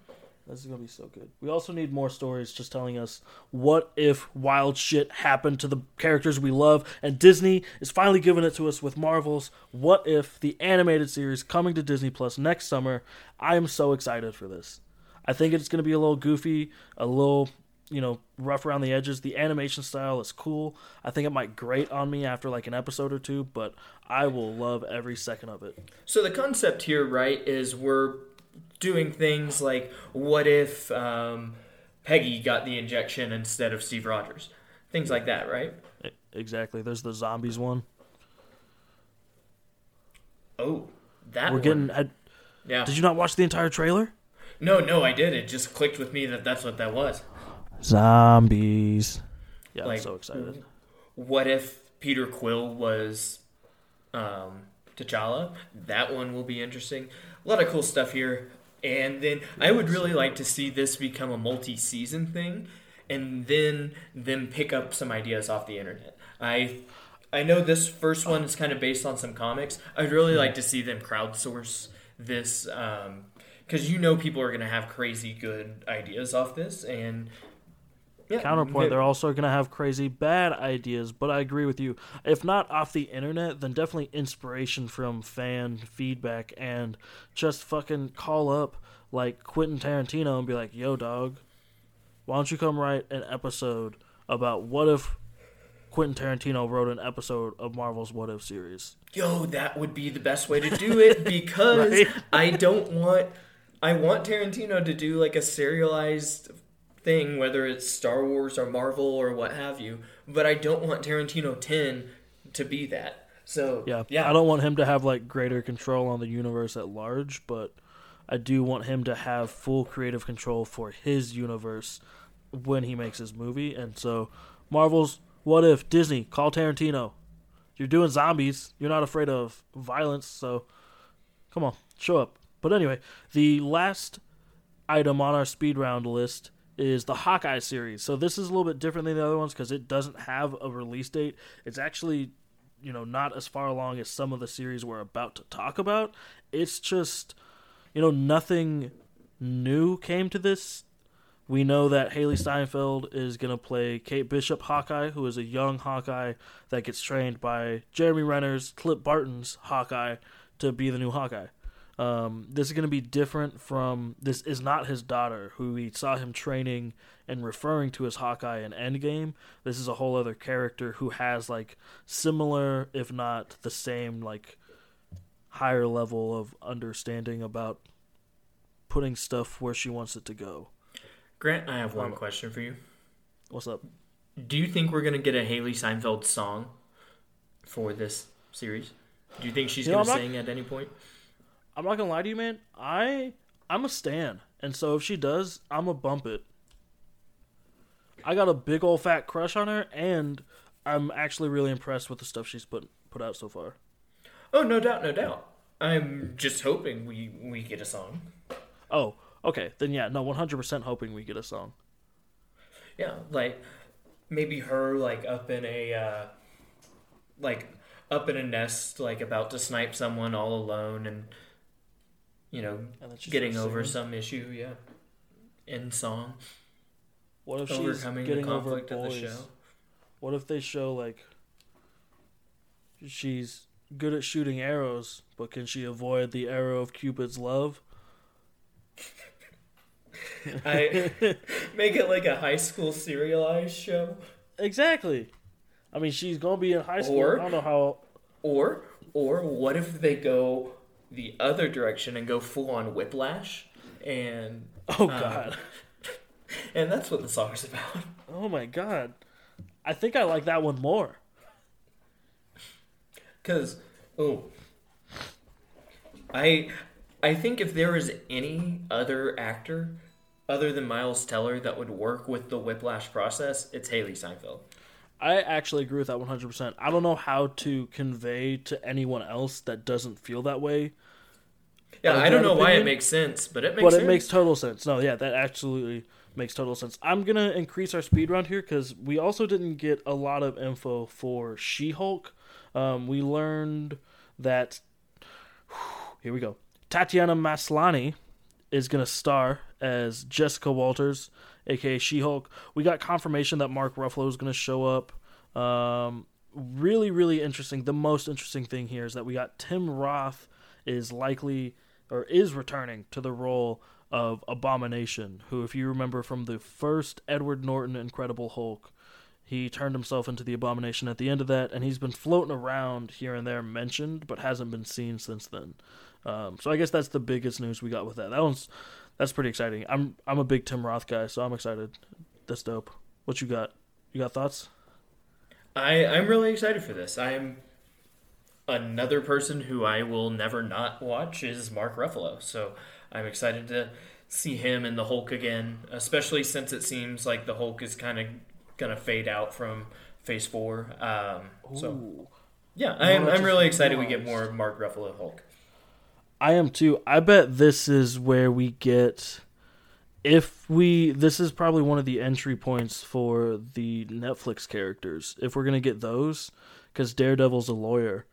This is gonna be so good. We also need more stories just telling us what if wild shit happened to the characters we love, and Disney is finally giving it to us with Marvel's What If, the animated series coming to Disney Plus next summer. I am so excited for this. I think it's gonna be a little goofy, a little you know rough around the edges. The animation style is cool. I think it might grate on me after like an episode or two, but I will love every second of it. So the concept here, right, is we're doing things like what if um, Peggy got the injection instead of Steve Rogers, things like that, right? Exactly. There's the zombies one. Oh, that we're one. getting. Had, yeah. Did you not watch the entire trailer? No, no, I did. It just clicked with me that that's what that was. Zombies. Yeah, like, I'm so excited. What if Peter Quill was um, T'Challa? That one will be interesting. A lot of cool stuff here. And then I would really like to see this become a multi-season thing, and then them pick up some ideas off the internet. I I know this first one is kind of based on some comics. I'd really like to see them crowdsource this because um, you know people are going to have crazy good ideas off this, and Yeah, counterpoint, they- they're also going to have crazy bad ideas. But I agree with you. If not off the internet, then definitely inspiration from fan feedback and just fucking call up like Quentin Tarantino and be like, "Yo, dog, why don't you come write an episode about what if Quentin Tarantino wrote an episode of Marvel's What If series?" yo, that would be the best way to do it because Right? I don't want I want Tarantino to do like a serialized thing, whether it's Star Wars or Marvel or what have you. But I don't want Tarantino ten to be that. So Yeah, yeah, I don't want him to have like greater control on the universe at large, but I do want him to have full creative control for his universe when he makes his movie. And so, Marvel's what if Disney call Tarantino? You're doing zombies. You're not afraid of violence, so come on, show up. But anyway, the last item on our speed round list is the Hawkeye series. So this is a little bit different than the other ones because it doesn't have a release date. It's actually, you know, not as far along as some of the series we're about to talk about. It's just, you know, nothing new came to this. We know that Hailee Steinfeld is going to play Kate Bishop Hawkeye, who is a young Hawkeye that gets trained by Jeremy Renner's Clint Barton's Hawkeye to be the new Hawkeye. Um, this is going to be different from this is not his daughter who we saw him training and referring to as Hawkeye in Endgame. This is a whole other character who has like similar, if not the same, like higher level of understanding about putting stuff where she wants it to go. Grant, I have one question for you. What's up? Do you think we're gonna get a Hailee Steinfeld song for this series? Do you think she's You gonna I'm not- sing at any point? I'm not gonna lie to you, man. I I'm a stan, and so if she does, I'm a bump it. I got a big old fat crush on her, and I'm actually really impressed with the stuff she's put put out so far. Oh, no doubt, no doubt. I'm just hoping we we get a song. Oh, okay, then yeah, no, 100% hoping we get a song. Yeah, like maybe her like up in a uh, like up in a nest, like about to snipe someone all alone, and you know And then she getting over singing. some issue. Yeah, in song, What if she's overcoming the getting over conflict of the boys? show. What if they show like she's good at shooting arrows, but can she avoid the arrow of Cupid's love? I make it like a high school serialized show, Exactly. I mean, she's gonna be in high school. Or- I don't know how. or or what if they go the other direction and go full on whiplash and Oh uh, God. and that's what the song's about. Oh my God. I think I like that one more. Cause oh, I I think if there was any other actor other than Miles Teller that would work with the whiplash process, it's Hailee Steinfeld. I actually agree with that 100%. I don't know how to convey to anyone else that doesn't feel that way, Yeah, I don't know why it makes sense, but it makes but sense. it makes total sense. No, yeah, that absolutely makes total sense. I'm going to increase our speed round here because we also didn't get a lot of info for She Hulk. Um, we learned that. Here we go. Tatiana Maslany is going to star as Jessica Walters, aka She Hulk. We got confirmation that Mark Ruffalo is going to show up. Um, really, really interesting. The most interesting thing here is that we got Tim Roth is likely or is returning to the role of Abomination, who, if you remember from the first Edward Norton Incredible Hulk, he turned himself into the Abomination at the end of that, and he's been floating around here and there mentioned, but hasn't been seen since then. Um, so I guess that's the biggest news we got with that. That one's that's pretty exciting. I'm I'm a big Tim Roth guy, so I'm excited. That's dope. What you got? You got thoughts? I I'm really excited for this. I'm another person who I will never not watch is Mark Ruffalo. So I'm excited to see him in the Hulk again, especially since it seems like the Hulk is kind of gonna fade out from Phase Four. Um, so yeah, I'm I'm really excited we get more Mark Ruffalo Hulk. I am too. I bet this is where we get if we this is probably one of the entry points for the Netflix characters. If we're going to get those cuz Daredevil's a lawyer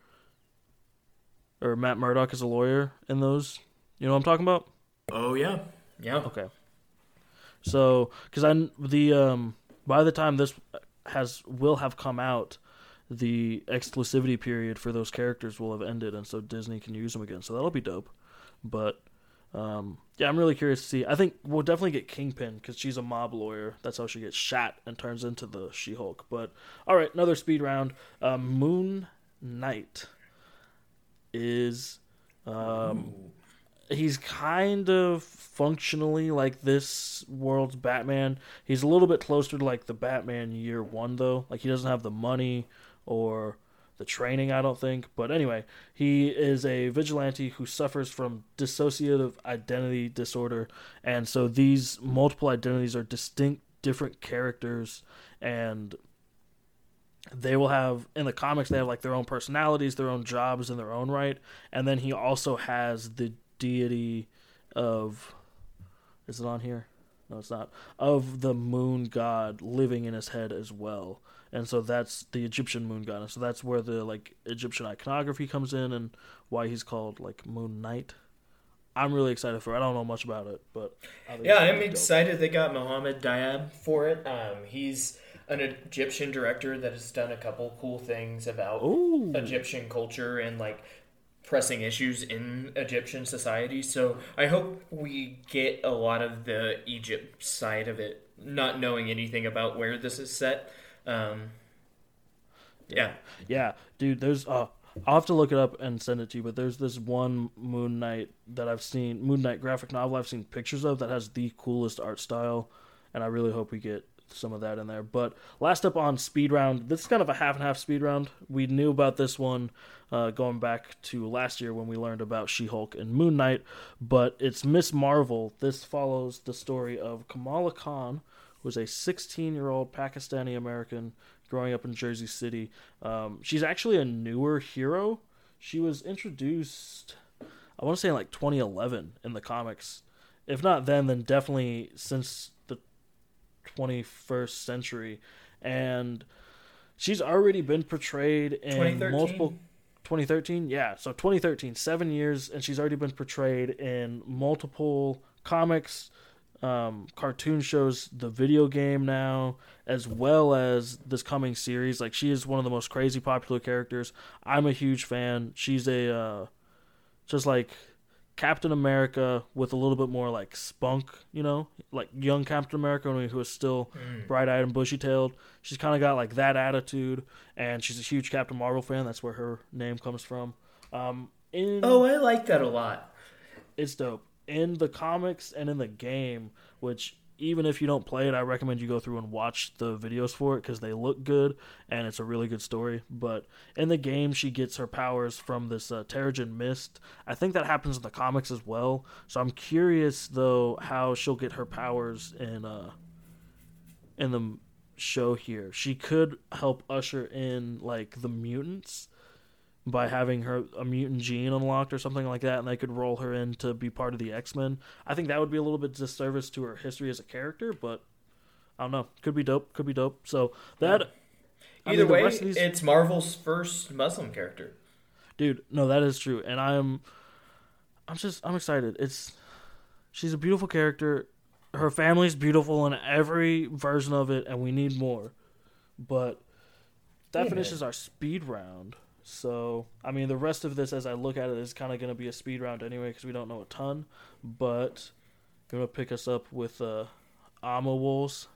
or Matt Murdock is a lawyer in those. You know what I'm talking about? Oh yeah, yeah. Okay. So, cuz I the um by the time this has will have come out, the exclusivity period for those characters will have ended, and so Disney can use them again. So that'll be dope. But um, yeah, I'm really curious to see. I think we'll definitely get Kingpin because she's a mob lawyer. That's how she gets shot and turns into the She-Hulk. But all right, another speed round. Uh, Moon Knight is um, he's kind of functionally like this world's Batman. He's a little bit closer to like the Batman Year One though. Like he doesn't have the money or the training, I don't think. But anyway, he is a vigilante who suffers from dissociative identity disorder. And so these multiple identities are distinct, different characters. And they will have, in the comics, they have like their own personalities, their own jobs in their own right. And then he also has the deity of. Is it on here? No, it's not. Of the moon god living in his head as well and so that's the Egyptian moon god. And so that's where the like Egyptian iconography comes in, and why he's called like Moon Knight. I'm really excited for. it. I don't know much about it, but yeah, I'm excited they got Mohammed Diab for it. Um, he's an Egyptian director that has done a couple cool things about Ooh. Egyptian culture and like pressing issues in Egyptian society. So I hope we get a lot of the Egypt side of it, not knowing anything about where this is set. Um, yeah, yeah, dude. There's uh, I'll have to look it up and send it to you. But there's this one Moon Knight that I've seen, Moon Knight graphic novel I've seen pictures of that has the coolest art style, and I really hope we get some of that in there. But last up on speed round, this is kind of a half and half speed round. We knew about this one uh, going back to last year when we learned about She Hulk and Moon Knight, but it's Miss Marvel. This follows the story of Kamala Khan, was a 16 year old Pakistani American growing up in Jersey City. Um, she's actually a newer hero. She was introduced, I want to say, in like 2011 in the comics. If not then, then definitely since the 21st century. And she's already been portrayed in multiple 2013 yeah so 2013 seven years and she's already been portrayed in multiple comics um, cartoon shows, the video game now, as well as this coming series. Like she is one of the most crazy popular characters. I'm a huge fan. She's a uh, just like Captain America with a little bit more like spunk, you know, like young Captain America who is still mm. bright eyed and bushy tailed. She's kind of got like that attitude, and she's a huge Captain Marvel fan. That's where her name comes from. Um, in, oh, I like that a lot. It's dope in the comics and in the game, which even if you don't play it, I recommend you go through and watch the videos for it because they look good and it's a really good story. But in the game, she gets her powers from this uh, Terrigen mist. I think that happens in the comics as well. So I'm curious though how she'll get her powers in uh in the show here. She could help usher in like the mutants by having her a mutant gene unlocked or something like that, and they could roll her in to be part of the X Men. I think that would be a little bit disservice to her history as a character, but I don't know. Could be dope. Could be dope. So that. Either I mean, way, these... it's Marvel's first Muslim character. Dude, no, that is true, and I'm, I'm just, I'm excited. It's, she's a beautiful character. Her family's beautiful in every version of it, and we need more. But that finishes our speed round. So, I mean, the rest of this, as I look at it, is kind of going to be a speed round anyway because we don't know a ton. But you going to pick us up with uh, Wolves.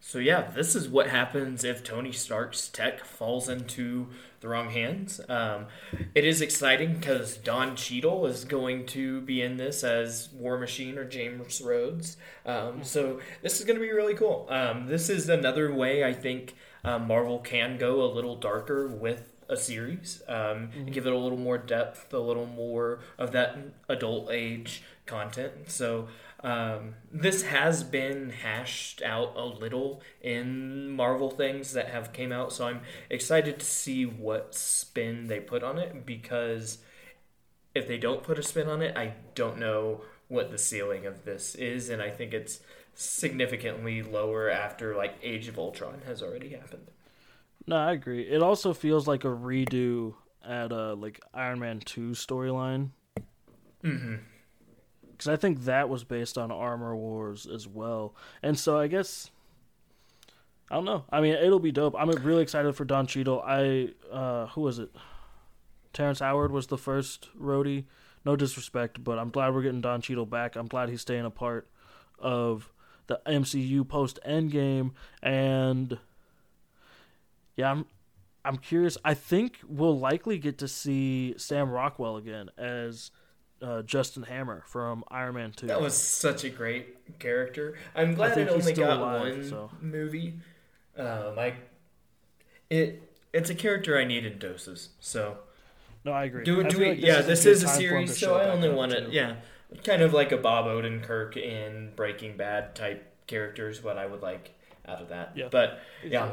So yeah, this is what happens if Tony Stark's tech falls into the wrong hands. Um, it is exciting because Don Cheadle is going to be in this as War Machine or James Rhodes. Um, so this is going to be really cool. Um, this is another way I think uh, Marvel can go a little darker with a series um, mm-hmm. and give it a little more depth, a little more of that adult age content. So um, this has been hashed out a little in Marvel things that have came out. So I'm excited to see what spin they put on it because if they don't put a spin on it, I don't know what the ceiling of this is, and I think it's significantly lower after like Age of Ultron has already happened. No, I agree. It also feels like a redo at a like Iron Man two storyline. Mm-hmm. Because I think that was based on Armor Wars as well, and so I guess I don't know. I mean, it'll be dope. I'm really excited for Don Cheadle. I uh, who was it? Terrence Howard was the first Rhodey. No disrespect, but I'm glad we're getting Don Cheadle back. I'm glad he's staying a part of the MCU post Endgame, and yeah, I'm I'm curious. I think we'll likely get to see Sam Rockwell again as uh, Justin Hammer from Iron Man Two. That was such a great character. I'm glad it only got alive, one so. movie. Um, I it it's a character I need in doses. So no, I agree. do do we? like this yeah, a this is a time for him series, so I only want to too. yeah, kind of like a Bob Odenkirk in Breaking Bad type characters. What I would like out of that. Yeah. But yeah.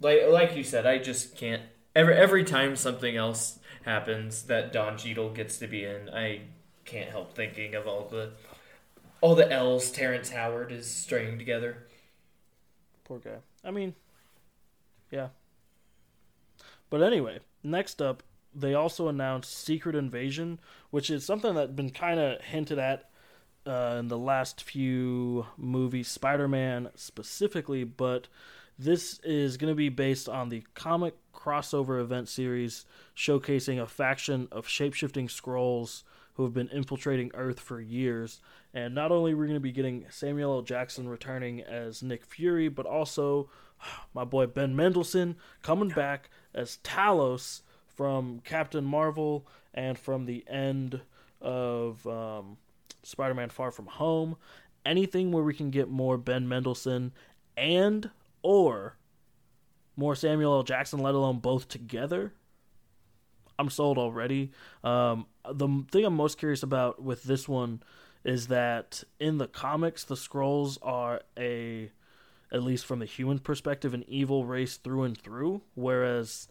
Like like you said, I just can't. Every every time something else happens that Don Cheadle gets to be in, I can't help thinking of all the all the L's Terrence Howard is stringing together. Poor guy. I mean, yeah. But anyway, next up, they also announced Secret Invasion, which is something that's been kind of hinted at uh, in the last few movies, Spider Man specifically, but this is going to be based on the comic crossover event series showcasing a faction of shapeshifting Skrulls who have been infiltrating Earth for years. And not only are we going to be getting Samuel L. Jackson returning as Nick Fury, but also my boy Ben Mendelsohn coming back as Talos from Captain Marvel and from the end of um, Spider Man Far From Home. Anything where we can get more Ben Mendelsohn and or more Samuel L. Jackson, let alone both together. I'm sold already. Um, the thing I'm most curious about with this one is that in the comics, the Skrulls are a, at least from the human perspective, an evil race through and through, whereas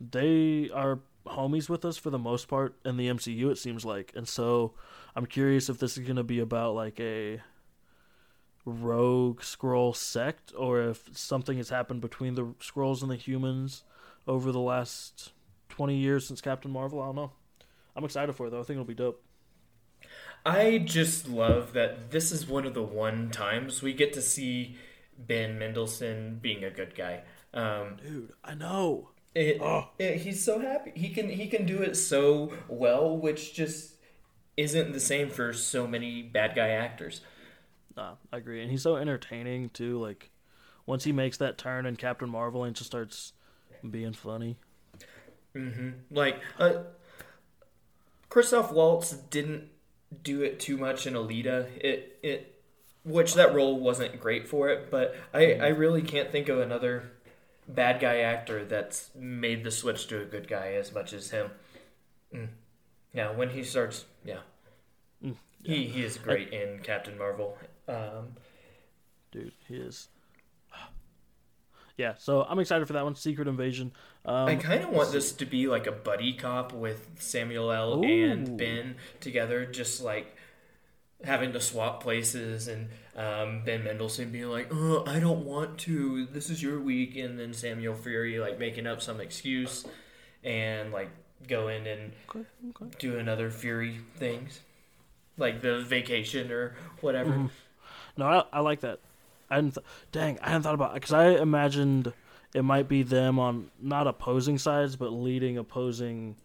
they are homies with us for the most part in the MCU. It seems like, and so I'm curious if this is going to be about like a rogue Skrull sect or if something has happened between the Skrulls and the humans over the last 20 years since Captain Marvel. I don't know. I'm excited for it though. I think it'll be dope. I just love that this is one of the one times we get to see Ben Mendelsohn being a good guy. Um, Dude, I know. it, Oh. it- he's so happy. He can he can do it so well, which just isn't the same for so many bad guy actors. Nah, I agree. And he's so entertaining too. Like once he makes that turn in Captain Marvel and just starts being funny. hmm Like uh, Christoph Waltz didn't do it too much in Alita. It it which that role wasn't great for it, but I I really can't think of another bad guy actor that's made the switch to a good guy as much as him. Mm. Yeah, when he starts, yeah. Mm, He he is great in Captain Marvel. Um, Dude, he is. Yeah, so I'm excited for that one. Secret Invasion. Um, I kind of want this to be like a buddy cop with Samuel L. Ooh. and Ben together, just like having to swap places, and um, Ben Mendelsohn being like, "Oh, I don't want to. This is your week," and then Samuel Fury like making up some excuse and like going and okay, okay. doing other Fury things, like the vacation or whatever. Mhm. No, I, I like that. I hadn't. Th- dang, I hadn't thought about because I imagined it might be them on not opposing sides, but leading opposing,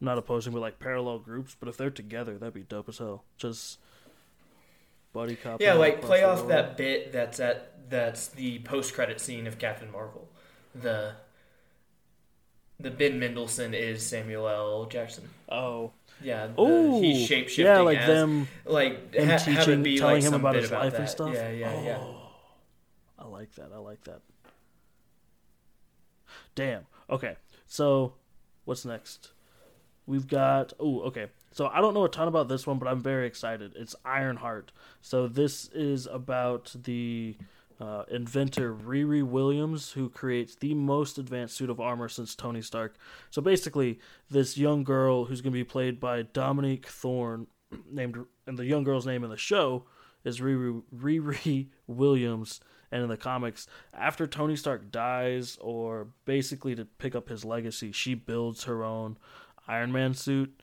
not opposing, but like parallel groups. But if they're together, that'd be dope as hell. Just buddy cop. Yeah, like play off that bit that's at that's the post credit scene of Captain Marvel. The the Ben Mendelsohn is Samuel L. Jackson. Oh, Yeah, oh, he's shape shifting. yeah, like as, them. like and ha- teaching- be telling like him about his about life that. and stuff? Yeah, yeah, yeah. Oh, I like that. I like that. Damn. Okay. So, what's next? We've got. Oh, okay. So I don't know a ton about this one, but I'm very excited. It's Ironheart. So this is about the uh, inventor Riri Williams, who creates the most advanced suit of armor since Tony Stark. So basically, this young girl who's going to be played by Dominique Thorne, named, and the young girl's name in the show is Riri, Riri Williams. And in the comics, after Tony Stark dies, or basically to pick up his legacy, she builds her own Iron Man suit.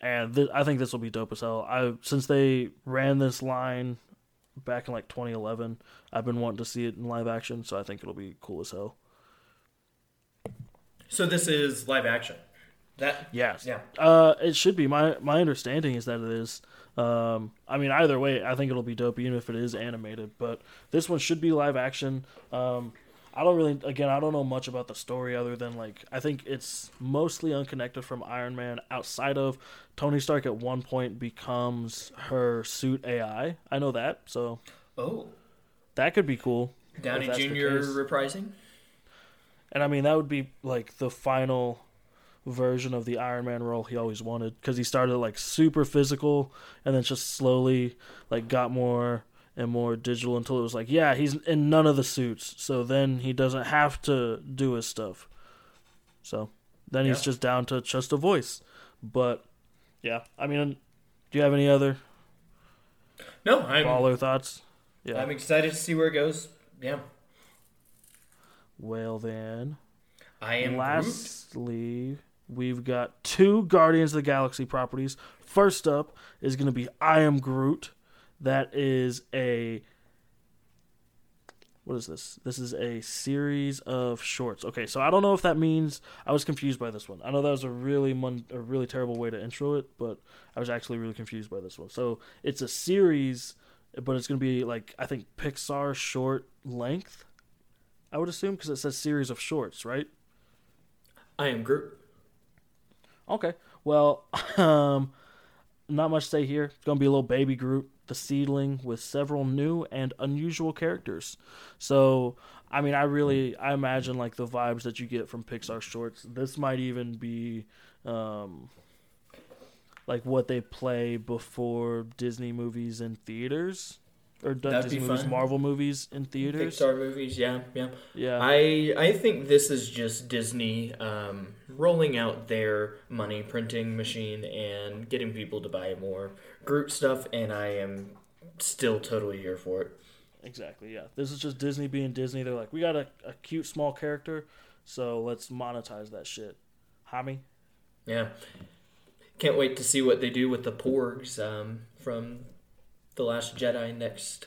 And th- I think this will be dope as hell. I since they ran this line back in like 2011. I've been wanting to see it in live action, so I think it'll be cool as hell. So this is live action. That Yes. yeah. Uh, it should be. My my understanding is that it is. Um, I mean, either way, I think it'll be dope, even if it is animated. But this one should be live action. Um, I don't really, again, I don't know much about the story other than like I think it's mostly unconnected from Iron Man. Outside of Tony Stark, at one point becomes her suit AI. I know that, so Oh, that could be cool. Downey If that's the Jr. reprising. And I mean, that would be like the final version of the Iron Man role he always wanted because he started like super physical and then just slowly like got more and more digital until it was like, yeah, he's in none of the suits, so then he doesn't have to do his stuff. So then he's just down to just a voice. But yeah, I mean, do you have any other No, I'm baller thoughts? Yeah. I'm excited to see where it goes. Yeah, well then. I am Groot. Lastly, we've got two Guardians of the Galaxy properties. First up is going to be I Am Groot. That is a. What is this? This is a series of shorts. Okay, so I don't know if that means I was confused by this one. I know that was a really mon- a really terrible way to intro it, but I was actually really confused by this one. So it's a series, but it's going to be like I think Pixar short length. I would assume because it says series of shorts, right? I am Groot. Okay. Well, um, not much to say here. It's gonna be a little baby Groot, the seedling, with several new and unusual characters. So, I mean, I really, I imagine like the vibes that you get from Pixar shorts. This might even be, um, like what they play before Disney movies in theaters, or That'd Disney movies, fun. Marvel movies in theaters. Pixar movies, yeah, yeah. Yeah. I I think this is just Disney um, rolling out their money printing machine and getting people to buy more Groot stuff, and I am still totally here for it. Exactly, yeah. This is just Disney being Disney. They're like, we got a, a cute small character, so let's monetize that shit. Hami? Yeah, can't wait to see what they do with the Porgs um, from the Last Jedi next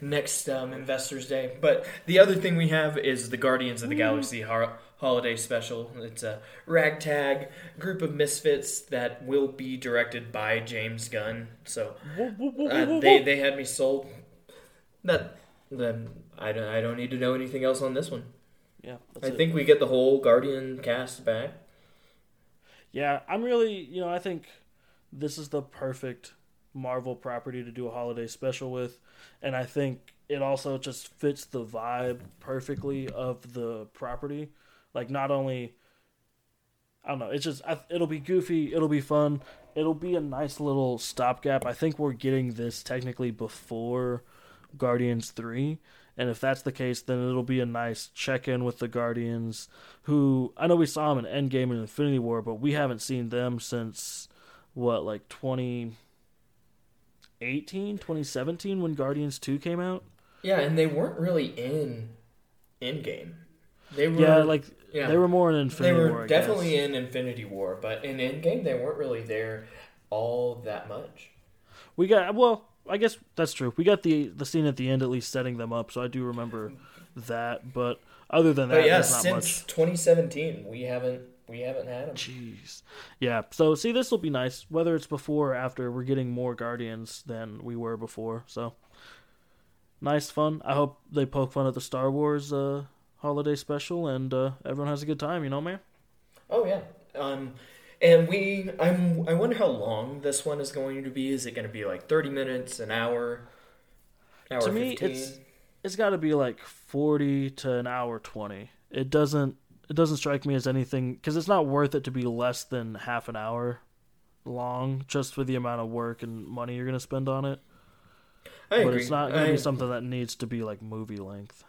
next um, Investors Day. But the other thing we have is the Guardians of the Galaxy ho- holiday special. It's a ragtag group of misfits that will be directed by James Gunn. So uh, they they had me sold. That then I don't I don't need to know anything else on this one. Yeah, I it. think we get the whole Guardian cast back. Yeah, I'm really, you know, I think this is the perfect Marvel property to do a holiday special with, and I think it also just fits the vibe perfectly of the property. Like, not only, I don't know, it's just, it'll be goofy, it'll be fun, it'll be a nice little stopgap. I think we're getting this technically before Guardians 3. And if that's the case, then it'll be a nice check in with the Guardians, who I know we saw them in Endgame and Infinity War, but we haven't seen them since what, like 2018, 2017 when Guardians 2 came out? Yeah, and they weren't really in Endgame. They were yeah, like yeah. they were more in Infinity War. they were War. Definitely in Infinity War, but in Endgame they weren't really there all that much. We got well, I guess that's true. We got the the scene at the end at least setting them up, so I do remember that. But other than that, But yeah, not since much. 2017, we haven't we haven't had them. Jeez. Yeah. So see, this will be nice. Whether it's before or after, we're getting more Guardians than we were before. So nice fun. I hope they poke fun at the Star Wars uh, holiday special, and uh, everyone has a good time. You know, man. Oh yeah. Um, and we I'm I wonder how long this one is going to be. Is it going to be like 30 minutes, an hour, hour To me, 15? it's- It's got to be like forty to an hour twenty. It doesn't. It doesn't strike me as anything because it's not worth it to be less than half an hour long just for the amount of work and money you're gonna spend on it. I but agree. it's not gonna be something that needs to be like movie length.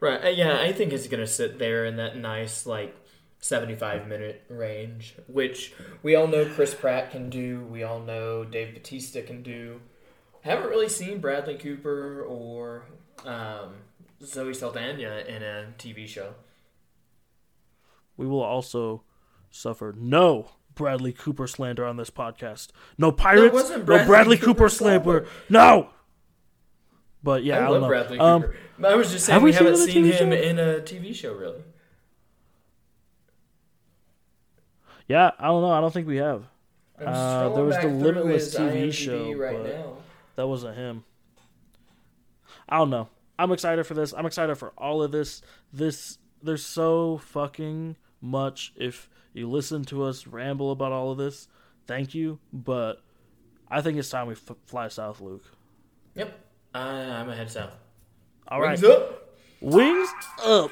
Right. uh, Yeah, I think it's going to sit there in that nice, like, 75 minute range, which we all know Chris Pratt can do. We all know Dave Batista can do. Haven't really seen Bradley Cooper or um, Zoe Saldana in a TV show. We will also suffer no Bradley Cooper slander on this podcast. No pirates. no Bradley Bradley Cooper Cooper slander. slander. No. But yeah, I, I, love. Bradley Um, Cooper. I was just saying have we, we seen haven't him seen TV him show? in a TV show really. yeah, I don't know. I don't think we have. I'm Uh, scrolling there was back the through Limitless his TV IMDb show, right but- now. That wasn't him. I don't know. I'm excited for this. I'm excited for all of this. This there's so fucking much. If you listen to us ramble about all of this, thank you. But I think it's time we f- fly south, Luke. Yep, I, I'm head south. All right, Wings up. wings up.